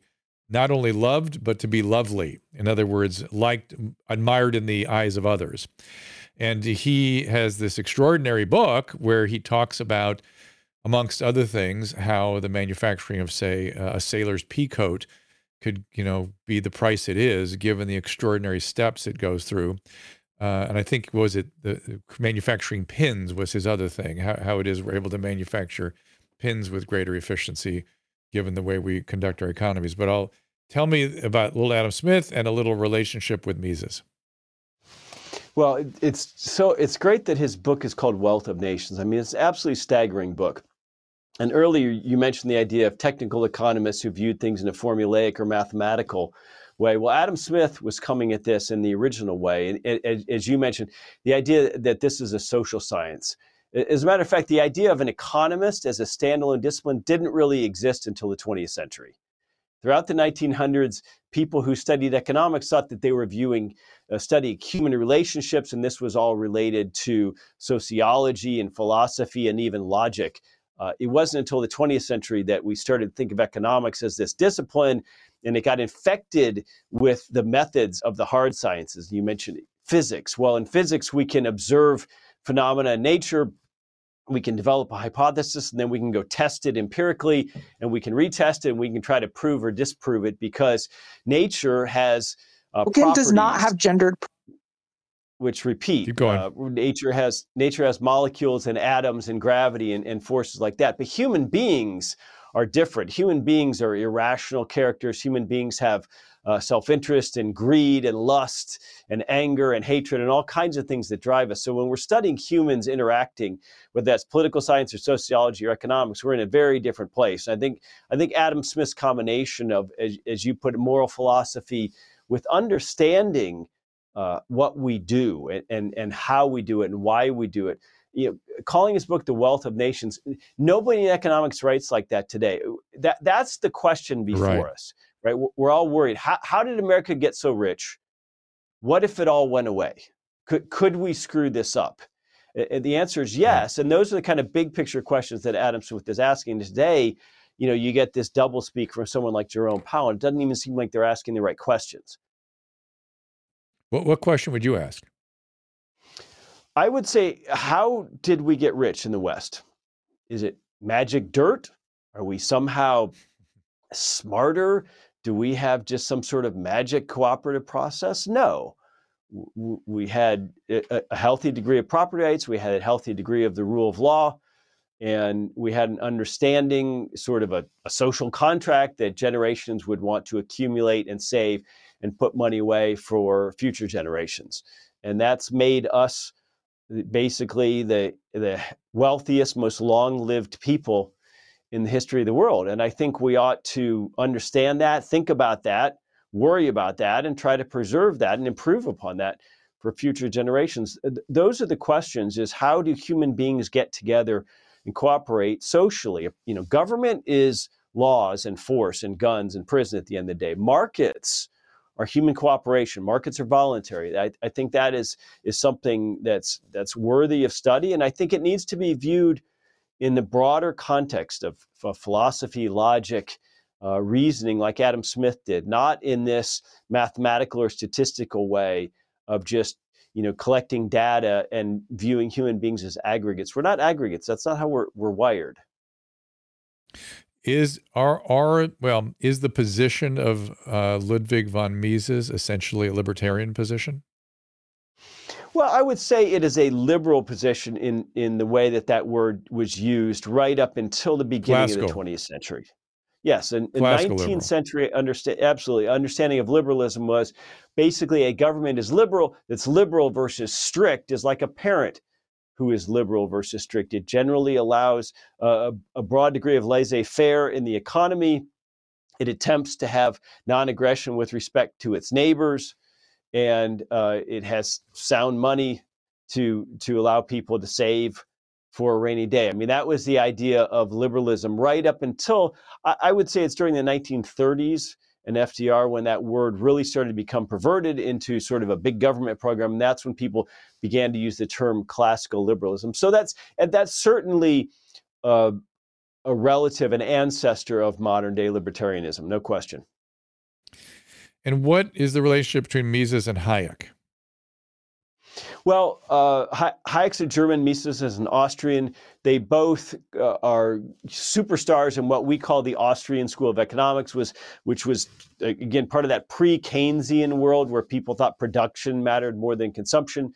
not only loved but to be lovely. In other words, liked, admired in the eyes of others. And he has this extraordinary book where he talks about, amongst other things, how the manufacturing of, say, a sailor's pea coat could, you know, be the price it is, given the extraordinary steps it goes through uh, and I think was it the, manufacturing pins was his other thing. How how it is we're able to manufacture pins with greater efficiency, given the way we conduct our economies. But I'll tell me about little Adam Smith and a little relationship with Mises. Well, it's so it's great that his book is called Wealth of Nations. I mean, it's an absolutely staggering book. And earlier you mentioned the idea of technical economists who viewed things in a formulaic or mathematical way. Well, Adam Smith was coming at this in the original way. And as you mentioned, the idea that this is a social science. As a matter of fact, the idea of an economist as a standalone discipline didn't really exist until the 20th century. Throughout the 1900s, people who studied economics thought that they were viewing a uh, studying human relationships, and this was all related to sociology and philosophy and even logic. Uh, it wasn't until the 20th century that we started to think of economics as this discipline and it got infected with the methods of the hard sciences. You mentioned physics. Well, in physics, we can observe phenomena in nature. We can develop a hypothesis and then we can go test it empirically and we can retest it and we can try to prove or disprove it because nature has. Uh, Again, does not have gendered which repeat. Keep going. Uh, nature has nature has molecules and atoms and gravity and, and forces like that. But human beings are different. Human beings are irrational characters. Human beings have uh, self-interest and greed and lust and anger and hatred and all kinds of things that drive us. So when we're studying humans interacting, whether that's political science or sociology or economics, we're in a very different place. I think I think Adam Smith's combination of, as, as you put it, moral philosophy with understanding uh, what we do and, and, and how we do it and why we do it. You know, calling his book "The Wealth of Nations," nobody in economics writes like that today. That that's the question before right. us, right? We're all worried. How how did America get so rich? What if it all went away? Could could we screw this up? And the answer is yes. And those are the kind of big picture questions that Adam Smith is asking today. You know, you get this double speak from someone like Jerome Powell. It doesn't even seem like they're asking the right questions. What, what question would you ask? I would say, how did we get rich in the West? Is it magic dirt? Are we somehow smarter? Do we have just some sort of magic cooperative process? No. We had a healthy degree of property rights, we had a healthy degree of the rule of law, and we had an understanding, sort of a, a social contract that generations would want to accumulate and save and put money away for future generations. And that's made us basically the, the wealthiest, most long lived people in the history of the world. And I think we ought to understand that, think about that, worry about that, and try to preserve that and improve upon that for future generations. Those are the questions is how do human beings get together and cooperate socially? You know, government is laws and force and guns and prison at the end of the day. Markets are human cooperation. Markets are voluntary. I, I think that is is something that's that's worthy of study, and I think it needs to be viewed in the broader context of, of philosophy, logic, uh, reasoning, like Adam Smith did, not in this mathematical or statistical way of just you know collecting data and viewing human beings as aggregates. We're not aggregates. That's not how we're we're wired is are are well is the position of uh, Ludwig von Mises essentially a libertarian position? Well, I would say it is a liberal position in in the way that that word was used right up until the beginning Classical. of the 20th century. Yes, and in 19th liberal. century understand absolutely understanding of liberalism was basically a government is liberal that's liberal versus strict is like a parent who is liberal versus strict. It generally allows uh, a broad degree of laissez faire in the economy. It attempts to have non aggression with respect to its neighbors. And uh, it has sound money to, to allow people to save for a rainy day. I mean, that was the idea of liberalism right up until I, I would say it's during the 1930s and FDR when that word really started to become perverted into sort of a big government program. And that's when people began to use the term classical liberalism. So that's and that's certainly uh, a relative, an ancestor of modern day libertarianism, no question. And what is the relationship between Mises and Hayek? Well, uh, Hayek's a German, Mises is an Austrian. They both uh, are superstars in what we call the Austrian School of Economics, was which was again part of that pre-Keynesian world where people thought production mattered more than consumption,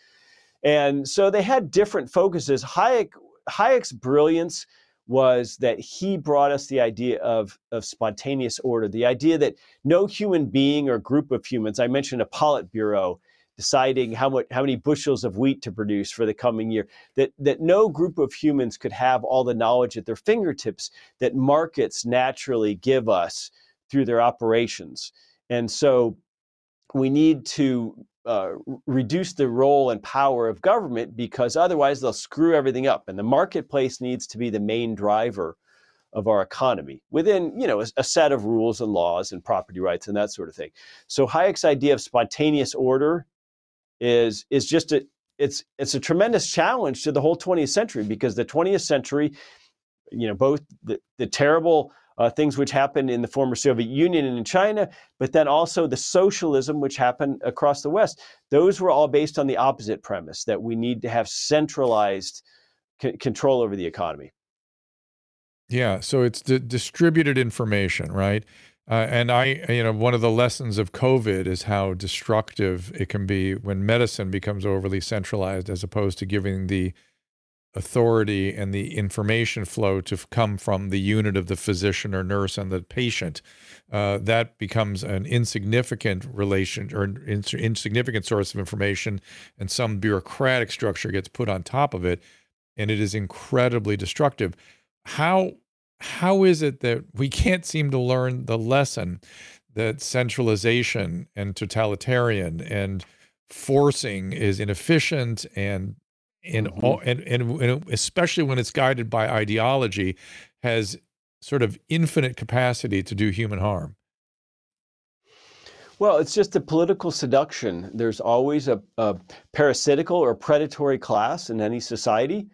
and so they had different focuses. Hayek Hayek's brilliance was that he brought us the idea of, of spontaneous order, the idea that no human being or group of humans, I mentioned a Politburo, deciding how much how many bushels of wheat to produce for the coming year that that no group of humans could have all the knowledge at their fingertips that markets naturally give us through their operations and so we need to uh, reduce the role and power of government because otherwise they'll screw everything up. And the marketplace needs to be the main driver of our economy within you know a, a, set of rules and laws and property rights and that sort of thing. So hayek's idea of spontaneous order is is just a it's it's a tremendous challenge to the whole 20th century because the 20th century, you know, both the, the terrible uh, things which happened in the former Soviet Union and in China, but then also the socialism which happened across the West. Those were all based on the opposite premise that we need to have centralized c- control over the economy. Yeah, so it's the distributed information, right? Uh, and I, you know, one of the lessons of COVID is how destructive it can be when medicine becomes overly centralized as opposed to giving the authority and the information flow to come from the unit of the physician or nurse and the patient. Uh, that becomes an insignificant relation or an insignificant source of information, and some bureaucratic structure gets put on top of it, and it is incredibly destructive. How how is it that we can't seem to learn the lesson that centralization and totalitarian and forcing is inefficient and in mm-hmm. all, and, and, and especially when it's guided by ideology has sort of infinite capacity to do human harm well, it's just a political seduction. There's always a, a, parasitical or predatory class in any society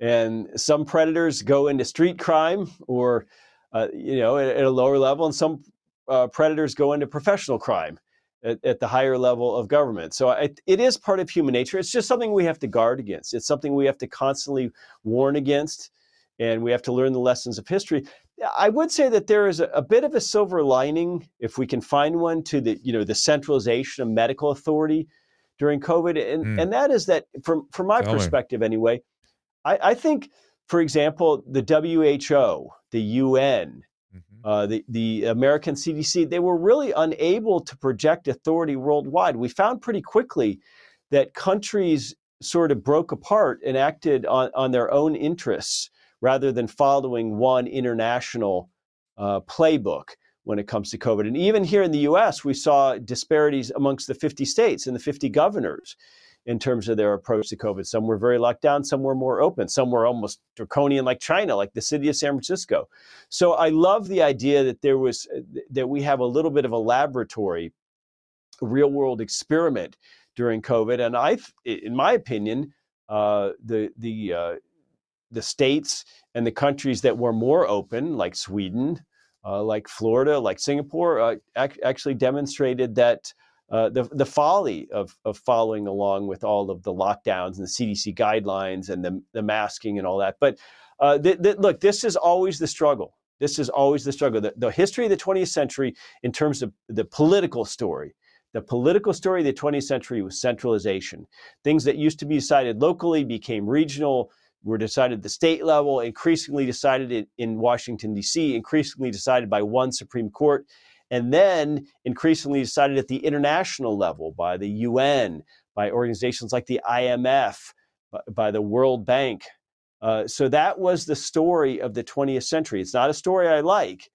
and some predators go into street crime or uh, you know at, at, a lower level and some uh, predators go into professional crime at, at, the higher level of government so I, it is part of human nature it's just something we have to guard against it's something we have to constantly warn against and we have to learn the lessons of history i would say that there is a, a bit of a silver lining if we can find one to the you know the centralization of medical authority during covid and, mm. and that is that from from my Tell perspective me. anyway I, I think, for example, the WHO, the UN. Uh, the, the American CDC, they were really unable to project authority worldwide. We found pretty quickly that countries sort of broke apart and acted on, on their own interests rather than following one international uh, playbook when it comes to COVID. And even here in the US, we saw disparities amongst the 50 states and the 50 governors in terms of their approach to COVID. Some were very locked down, some were more open, some were almost draconian like China, like the city of San Francisco. So I love the idea that there was that we have a little bit of a laboratory, real world experiment during COVID. And I, in my opinion, uh, the the uh, the states and the countries that were more open, like Sweden, uh, like Florida, like Singapore, uh, ac- actually demonstrated that uh, the, the folly of, of following along with all of the lockdowns and the CDC guidelines and the, the masking and all that. But uh, th- th- look, this is always the struggle. This is always the struggle. The, the history of the 20th century, in terms of the political story, the political story of the 20th century was centralization. Things that used to be decided locally became regional, were decided at the state level, increasingly decided in, in Washington, D.C., increasingly decided by one Supreme Court and then increasingly decided at the international level by the UN, by organizations like the IMF, by the World Bank. Uh, so that was the story of the 20th century. It's not a story I like,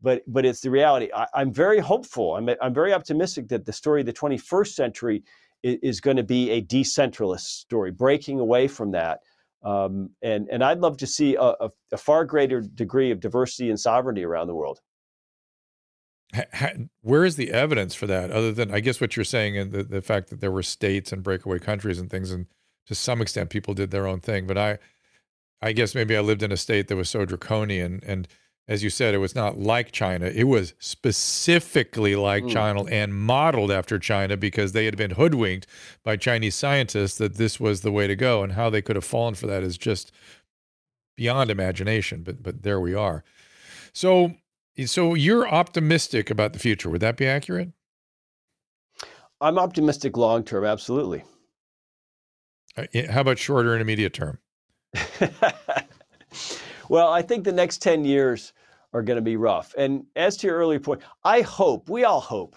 but but it's the reality. I, am very hopeful. I'm I'm very optimistic that the story of the 21st century is, is going to be a decentralist story, breaking away from that. Um, and and I'd love to see a, a, a far greater degree of diversity and sovereignty around the world where is the evidence for that other than i guess what you're saying and the, the fact that there were states and breakaway countries and things and to some extent people did their own thing but i i guess maybe i lived in a state that was so draconian and as you said it was not like china it was specifically like mm. china and modeled after china because they had been hoodwinked by chinese scientists that this was the way to go and how they could have fallen for that is just beyond imagination but but there we are so so you're optimistic about the future. Would that be accurate? I'm optimistic long term, absolutely. Uh, how about shorter and immediate term? well, I think the next 10 years are going to be rough. And as to your earlier point, I hope, we all hope,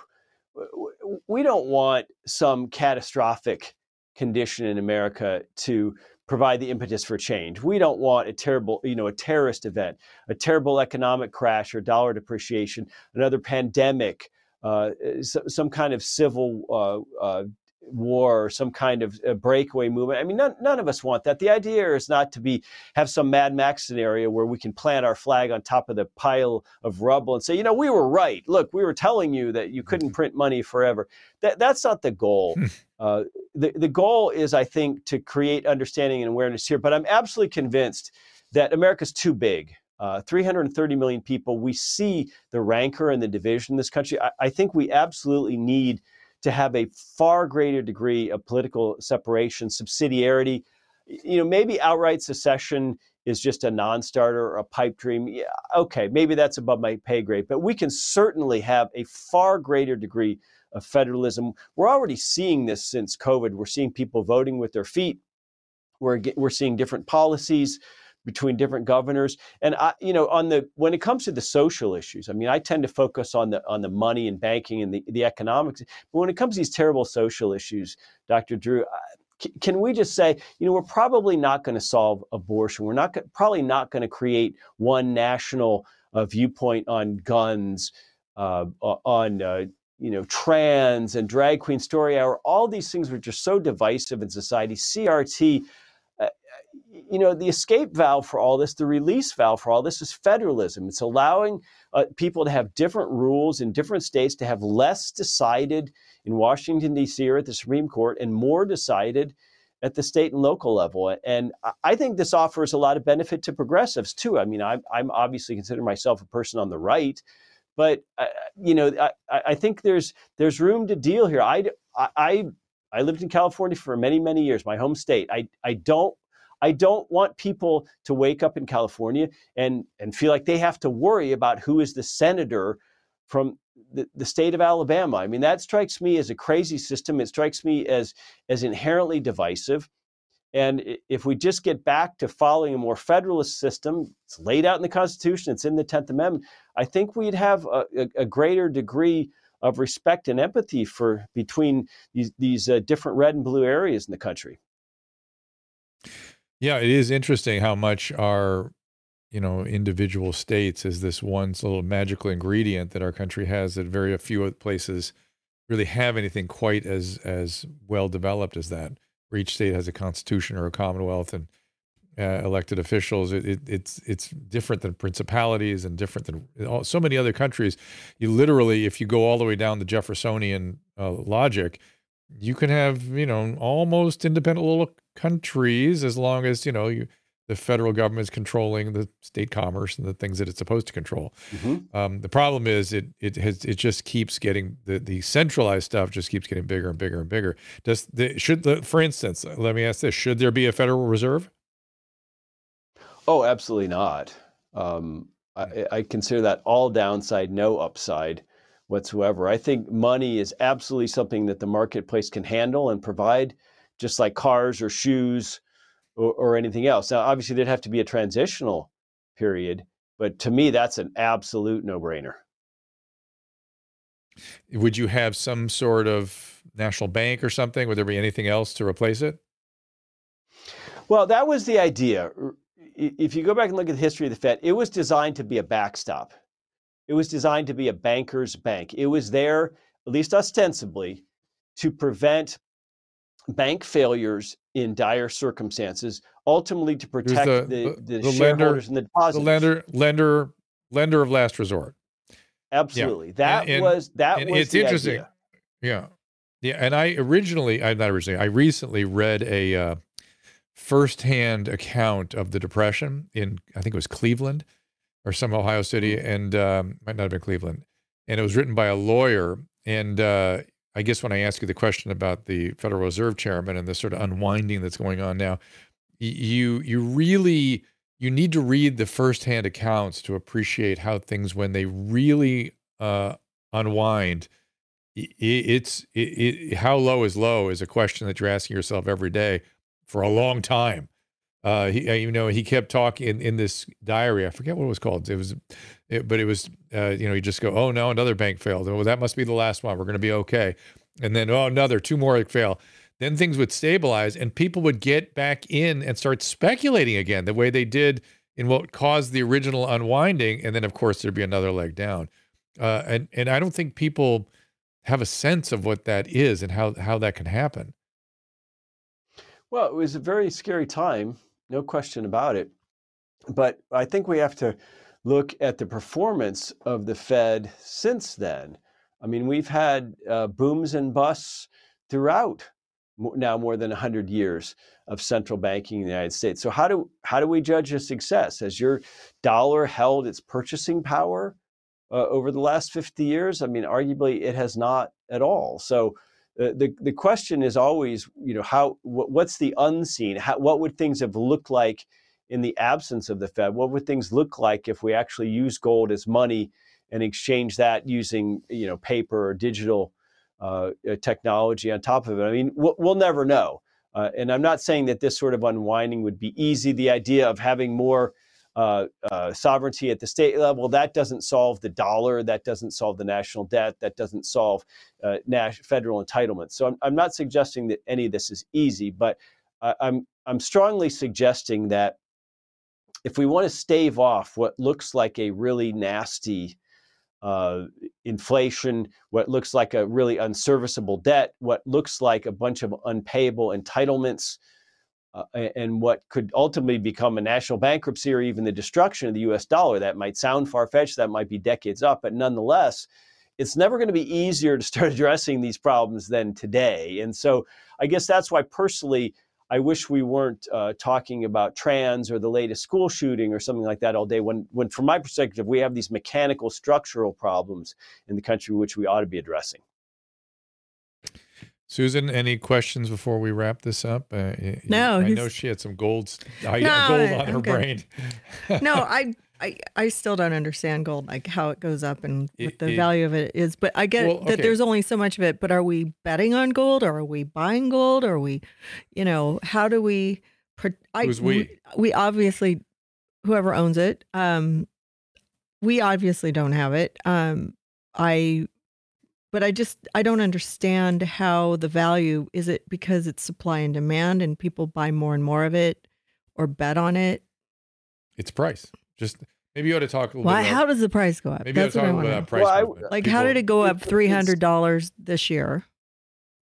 we don't want some catastrophic condition in America to provide the impetus for change. We don't want a terrible, you know, a terrorist event, a terrible economic crash or dollar depreciation, another pandemic, uh, some kind of civil uh, uh, war or some kind of breakaway movement. I mean, none, none of us want that. The idea is not to be have some Mad Max scenario where we can plant our flag on top of the pile of rubble and say, you know, we were right. Look, we were telling you that you couldn't mm-hmm. print money forever. That that's not the goal. Hmm. uh, the the goal is, I think, to create understanding and awareness here. But I'm absolutely convinced that America's too big. Uh, 330 million people. We see the rancor and the division in this country. I, I think we absolutely need to have a far greater degree of political separation, subsidiarity, you know, maybe outright secession is just a non-starter or a pipe dream, yeah, okay, maybe that's above my pay grade. But we can certainly have a far greater degree of federalism. We're already seeing this since COVID. We're seeing people voting with their feet. We're we're seeing different policies between different governors and I, you know on the when it comes to the social issues i mean i tend to focus on the on the money and banking and the, the economics but when it comes to these terrible social issues dr drew can we just say, you know, we're probably not going to solve abortion. We're not probably not going to create one national uh, viewpoint on guns, uh, on uh, you know trans and drag queen story hour. All these things which are so divisive in society. CRT you know, the escape valve for all this, the release valve for all this is federalism. It's allowing uh, people to have different rules in different states, to have less decided in Washington, D.C. or at the Supreme Court, and more decided at the state and local level. And I think this offers a lot of benefit to progressives too. I mean, I'm, I'm obviously consider myself a person on the right, but uh, you know, I, I think there's there's room to deal here. I, I I lived in California for many many years, my home state. I I don't I don't want people to wake up in California and, and feel like they have to worry about who is the senator from the, the state of Alabama. I mean, that strikes me as a crazy system. It strikes me as, as inherently divisive. And if we just get back to following a more federalist system, it's laid out in the Constitution, it's in the 10th Amendment, I think we'd have a, a, a greater degree of respect and empathy for between these, these uh, different red and blue areas in the country. Yeah, it is interesting how much our, you know, individual states is this one little magical ingredient that our country has that very few places really have anything quite as as well developed as that. Where each state has a constitution or a commonwealth and uh, elected officials. It, it, it's it's different than principalities and different than all, so many other countries. You literally, if you go all the way down the Jeffersonian uh, logic, you can have you know almost independent little countries as long as you know you, the federal government is controlling the state commerce and the things that it's supposed to control. Mm-hmm. Um, the problem is it it has it just keeps getting the the centralized stuff just keeps getting bigger and bigger and bigger. Does the should the for instance, let me ask this: Should there be a Federal Reserve? Oh, absolutely not. Um, I, I consider that all downside, no upside whatsoever. I think money is absolutely something that the marketplace can handle and provide just like cars or shoes or, or anything else. Now, obviously, there'd have to be a transitional period, but to me, that's an absolute no brainer. Would you have some sort of national bank or something? Would there be anything else to replace it? Well, that was the idea. If you go back and look at the history of the Fed, it was designed to be a backstop. It was designed to be a banker's bank. It was there, at least ostensibly, to prevent bank failures in dire circumstances, ultimately to protect the, the, the, the shareholders lender, and the depositors. The lender, lender, lender of last resort. Absolutely, yeah. that and, was that was. It's interesting. Idea. Yeah, yeah. And I originally, I not originally, I recently read a uh, firsthand account of the Depression in, I think it was Cleveland or some Ohio City, mm-hmm. and um, might not have been Cleveland. And it was written by a lawyer, and uh, I guess when I ask you the question about the Federal Reserve Chairman and the sort of unwinding that's going on now, you you really you need to read the firsthand accounts to appreciate how things when they really uh, unwind. it's it, it, how low is low is a question that you're asking yourself every day for a long time. Uh, he, uh, you know, he kept talking in, in this diary. I forget what it was called. It was, it, but it was, uh, you know, you just go, oh no, another bank failed. Well, that must be the last one. We're going to be okay. And then, oh, another, two more fail. Then things would stabilize, and people would get back in and start speculating again, the way they did in what caused the original unwinding. And then, of course, there'd be another leg down. Uh, and and I don't think people have a sense of what that is and how how that can happen. Well, it was a very scary time no question about it. But I think we have to look at the performance of the Fed since then. I mean, we've had uh, booms and busts throughout now more than 100 years of central banking in the United States. So how do how do we judge a success? Has your dollar held its purchasing power uh, over the last 50 years? I mean, arguably it has not at all. So uh, the the question is always, you know, how what's the unseen? How, what would things have looked like in the absence of the Fed? What would things look like if we actually use gold as money and exchange that using you know paper or digital uh, uh technology on top of it? I mean, we'll, we'll never know. Uh, and I'm not saying that this sort of unwinding would be easy. The idea of having more uh, uh, sovereignty at the state level that doesn't solve the dollar, that doesn't solve the national debt, that doesn't solve uh, federal entitlements. So I'm, I'm, not suggesting that any of this is easy, but I'm I'm strongly suggesting that if we want to stave off what looks like a really nasty uh, inflation, what looks like a really unserviceable debt, what looks like a bunch of unpayable entitlements, uh, and what could ultimately become a national bankruptcy or even the destruction of the US dollar. That might sound far fetched, that might be decades up, but nonetheless, it's never going to be easier to start addressing these problems than today. And so I guess that's why personally, I wish we weren't uh, talking about trans or the latest school shooting or something like that all day. When, when, from my perspective, we have these mechanical structural problems in the country which we ought to be addressing. Susan, any questions before we wrap this up? Uh, no, I know she had some gold, no, gold on her brain. no, I I, I still don't understand gold, like how it goes up and what the it, value of it is. But I get well, okay. that there's only so much of it. But are we betting on gold? Or are we buying gold? Or are we, you know, how do we? I, Who's we? We obviously, whoever owns it, um, we obviously don't have it. Um, I, but I just I don't understand how the value is it because it's supply and demand and people buy more and more of it or bet on it. It's price. Just maybe you ought to talk a little well, bit. how does the price go up? Maybe That's you ought to talk about price. Well, I, like, people, how did it go up three hundred dollars this year?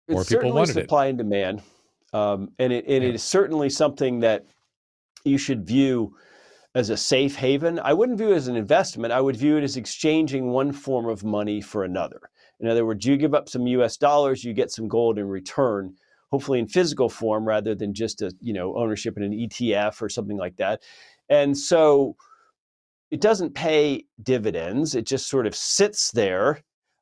More people wanted supply it. and demand, um, and it, and yeah. it is certainly something that you should view as a safe haven. I wouldn't view it as an investment. I would view it as exchanging one form of money for another. In other words, you give up some U.S. dollars, you get some gold in return hopefully in physical form rather than just a you know ownership in an ETF or something like that. And so it doesn't pay dividends. It just sort of sits there.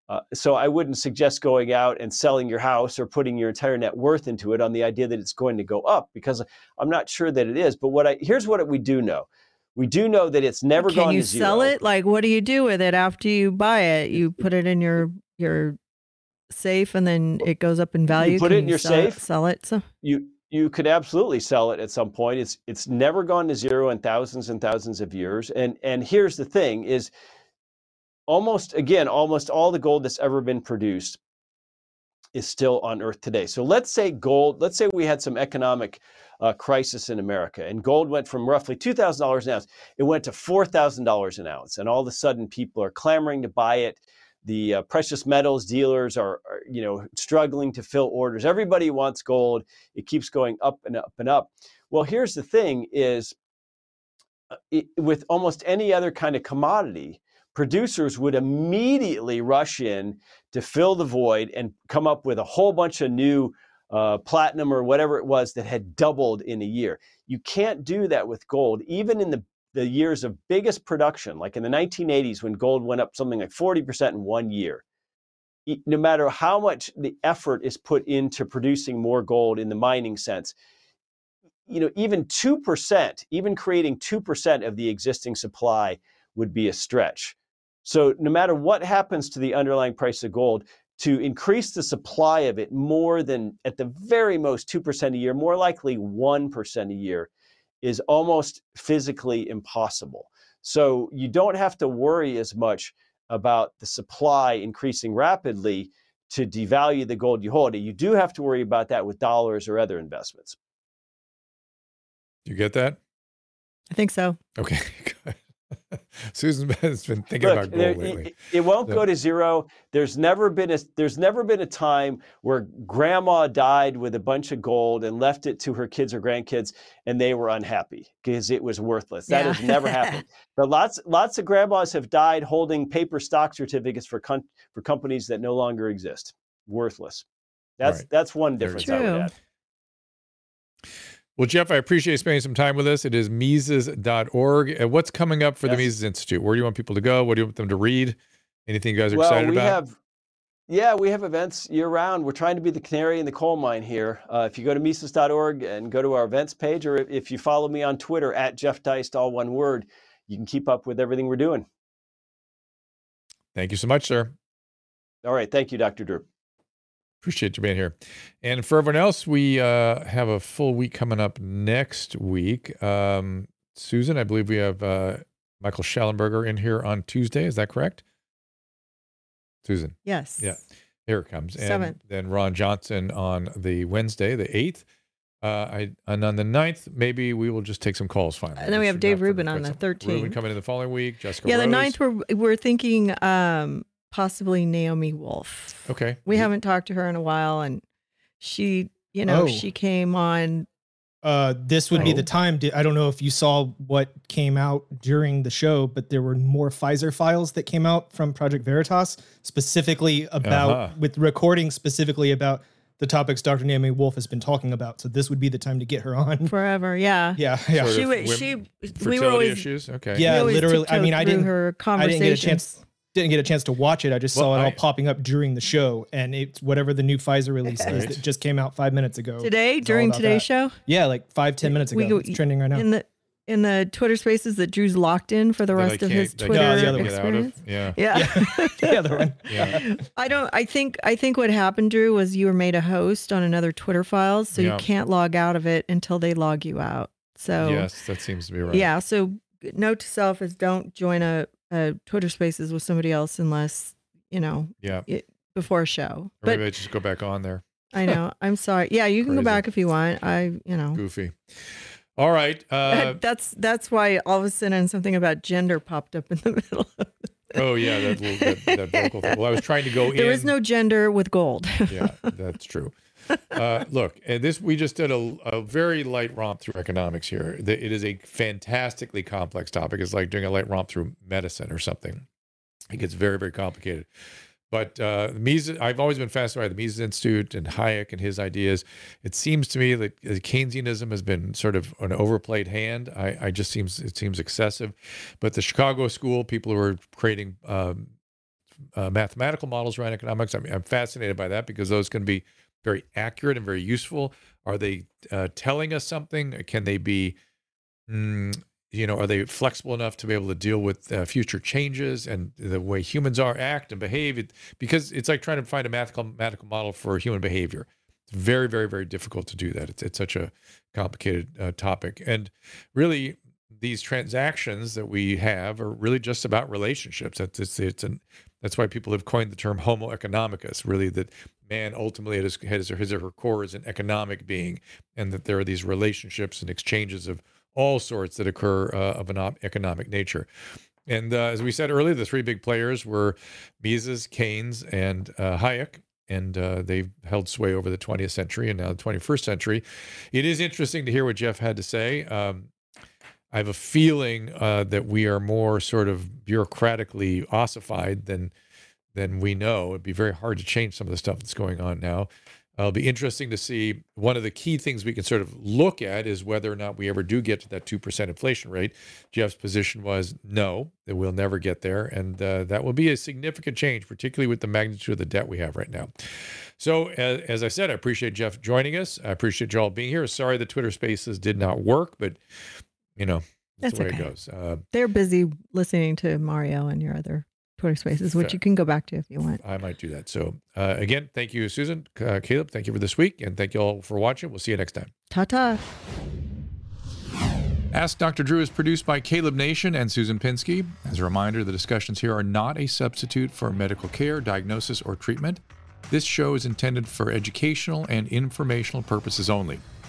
Uh, so I wouldn't suggest going out and selling your house or putting your entire net worth into it on the idea that it's going to go up because I'm not sure that it is. But what I here's what we do know. We do know that it's never Can gone you to zero. sell it? Like what do you do with it after you buy it? You put it in your your safe and then it goes up in value. You put Can it in your sell safe. It, sell it. So you you could absolutely sell it at some point. It's it's never gone to zero in thousands and thousands of years. And and here's the thing is almost again, almost all the gold that's ever been produced is still on earth today. So let's say gold, let's say we had some economic uh, crisis in America and gold went from roughly $2,000 an ounce, it went to $4,000 an ounce. And all of a sudden people are clamoring to buy it the uh, precious metals dealers are, are, you know struggling to fill orders. Everybody wants gold. It keeps going up and up and up. Well here's the thing is uh, it, with almost any other kind of commodity producers would immediately rush in to fill the void and come up with a whole bunch of new uh, platinum or whatever it was that had doubled in a year. You can't do that with gold, even in the the years of biggest production, like in the 1980s when gold went up something like 40% in one year, no matter how much the effort is put into producing more gold in the mining sense, you know, even 2%, even creating 2% of the existing supply would be a stretch. So no matter what happens to the underlying price of gold, to increase the supply of it more than at the very most 2% a year, more likely 1% a year, is almost physically impossible. So you don't have to worry as much about the supply increasing rapidly to devalue the gold you hold. You do have to worry about that with dollars or other investments. You get that? I think so. Okay, Susan has been thinking Look, about gold there, lately. It, it won't so. go to zero. There's never been a there's never been a time where grandma died with a bunch of gold and left it to her kids or grandkids and they were unhappy because it was worthless. That yeah. has never happened. But lots lots of grandmas have died holding paper stock certificates for con- for companies that no longer exist. Worthless. That's right. that's one difference I would add. Well, Jeff, I appreciate you spending some time with us. It is Mises.org. And what's coming up for yes. the Mises Institute? Where do you want people to go? What do you want them to read? Anything you guys are well, excited we about? Have, Yeah, we have events year round. We're trying to be the canary in the coal mine here. Uh, if you go to Mises.org and go to our events page, or if you follow me on Twitter at Jeff Deist, all one word, you can keep up with everything we're doing. Thank you so much, sir. All right. Thank you, Dr. Drew. Appreciate you being here. And for everyone else, we uh, have a full week coming up next week. Um, Susan, I believe we have uh, Michael Shellenberger in here on Tuesday. Is that correct? Susan. Yes. Yeah. Here it comes. And Seven. then Ron Johnson on the Wednesday, the 8th. Uh, I and on the 9th, maybe we will just take some calls finally. And then we have Dave Rubin on the 13th. Rubin coming in the following week. Jessica Yeah, Rose. the 9th, we're, we're thinking um, possibly Naomi Wolf. Okay. We haven't talked to her in a while, and she, you know, Oh. she came on. Uh, this would be the Oh. time. To, I don't know if you saw what came out during the show, but there were more Pfizer files that came out from Project Veritas, specifically about Uh-huh. with recording specifically about the topics Dr. Naomi Wolf has been talking about. So this would be the time to get her on. Forever, yeah. Yeah, yeah, Sort She of wa- wom- she- we were always- issues. Okay. Yeah, We literally. I mean, I didn't. her I didn't get a chance. Conversations. Didn't get a chance to watch it. I just Well, saw it all popping up during the show, and it's whatever the new Pfizer release is Right. that just came out five minutes ago. Today, It's during today's that. show, Yeah, like five ten minutes ago. We ago. go- it's trending right now. in the in the Twitter spaces that Drew's locked in for the That rest of his can't- that I Twitter can't can't other get out of. experience. Yeah. Yeah. the other one. Yeah. I don't I think I think what happened, Drew, was you were made a host on another Twitter files, so Yeah. you can't log out of it until they log you out. So Yes, that seems to be right. yeah, so note to self is don't join a, a Twitter spaces with somebody else unless, you know, Yeah. before a show. Or But maybe I just go back on there. I know. I'm sorry. Yeah, you can Crazy. go back if you want. I, you know. Goofy. All right. Uh, that's that's why all of a sudden something about gender popped up in the middle. Of oh yeah, that little that, that vocal thing. Well, I was trying to go in. There is no gender with gold. yeah, that's true. Uh, look, and this we just did a, a very light romp through economics here. It is a fantastically complex topic. It's like doing a light romp through medicine or something. It gets very, very complicated. But uh, Mises, I've always been fascinated by the Mises Institute and Hayek and his ideas. It seems to me that uh, Keynesianism has been sort of an overplayed hand. I, I just seems it seems excessive. But the Chicago School, people who are creating um, uh, mathematical models around economics, I'm, I'm fascinated by that because those can be very accurate and very useful. Are they uh, telling us something? Can they be, mm, you know, are they flexible enough to be able to deal with uh, future changes and the way humans are act and behave? It, because it's like trying to find a mathematical, model for human behavior. It's very, very, very difficult to do that. It's, it's such a complicated uh, topic. And really, these transactions that we have are really just about relationships. That's it's, it's an, that's why people have coined the term Homo economicus. Really, that man ultimately at his, his his or her core is an economic being, and that there are these relationships and exchanges of all sorts that occur uh, of an economic nature. And uh, as we said earlier, the three big players were Mises, Keynes, and uh, Hayek. And uh, they've held sway over the 20th century and now the 21st century. It is interesting to hear what Jeff had to say. Um, I have a feeling uh, that we are more sort of bureaucratically ossified than than we know. It'd be very hard to change some of the stuff that's going on now. Uh, it'll be interesting to see. One of the key things we can sort of look at is whether or not we ever do get to that two percent inflation rate. Jeff's position was no, that we'll never get there, and uh, that will be a significant change, particularly with the magnitude of the debt we have right now. So, as, as I said, I appreciate Jeff joining us. I appreciate you all being here. Sorry the Twitter Spaces did not work, but you know that's, That's the way okay. it goes. Uh, They're busy listening to Mario and your other Twitter spaces, which Fair. you can go back to if you want. I might do that. So, uh, again, thank you, Susan, uh, Caleb. Thank you for this week, and thank you all for watching. We'll see you next time. Ta ta. Ask Dr. Drew is produced by Caleb Nation and Susan Pinsky. As a reminder, the discussions here are not a substitute for medical care, diagnosis, or treatment. This show is intended for educational and informational purposes only.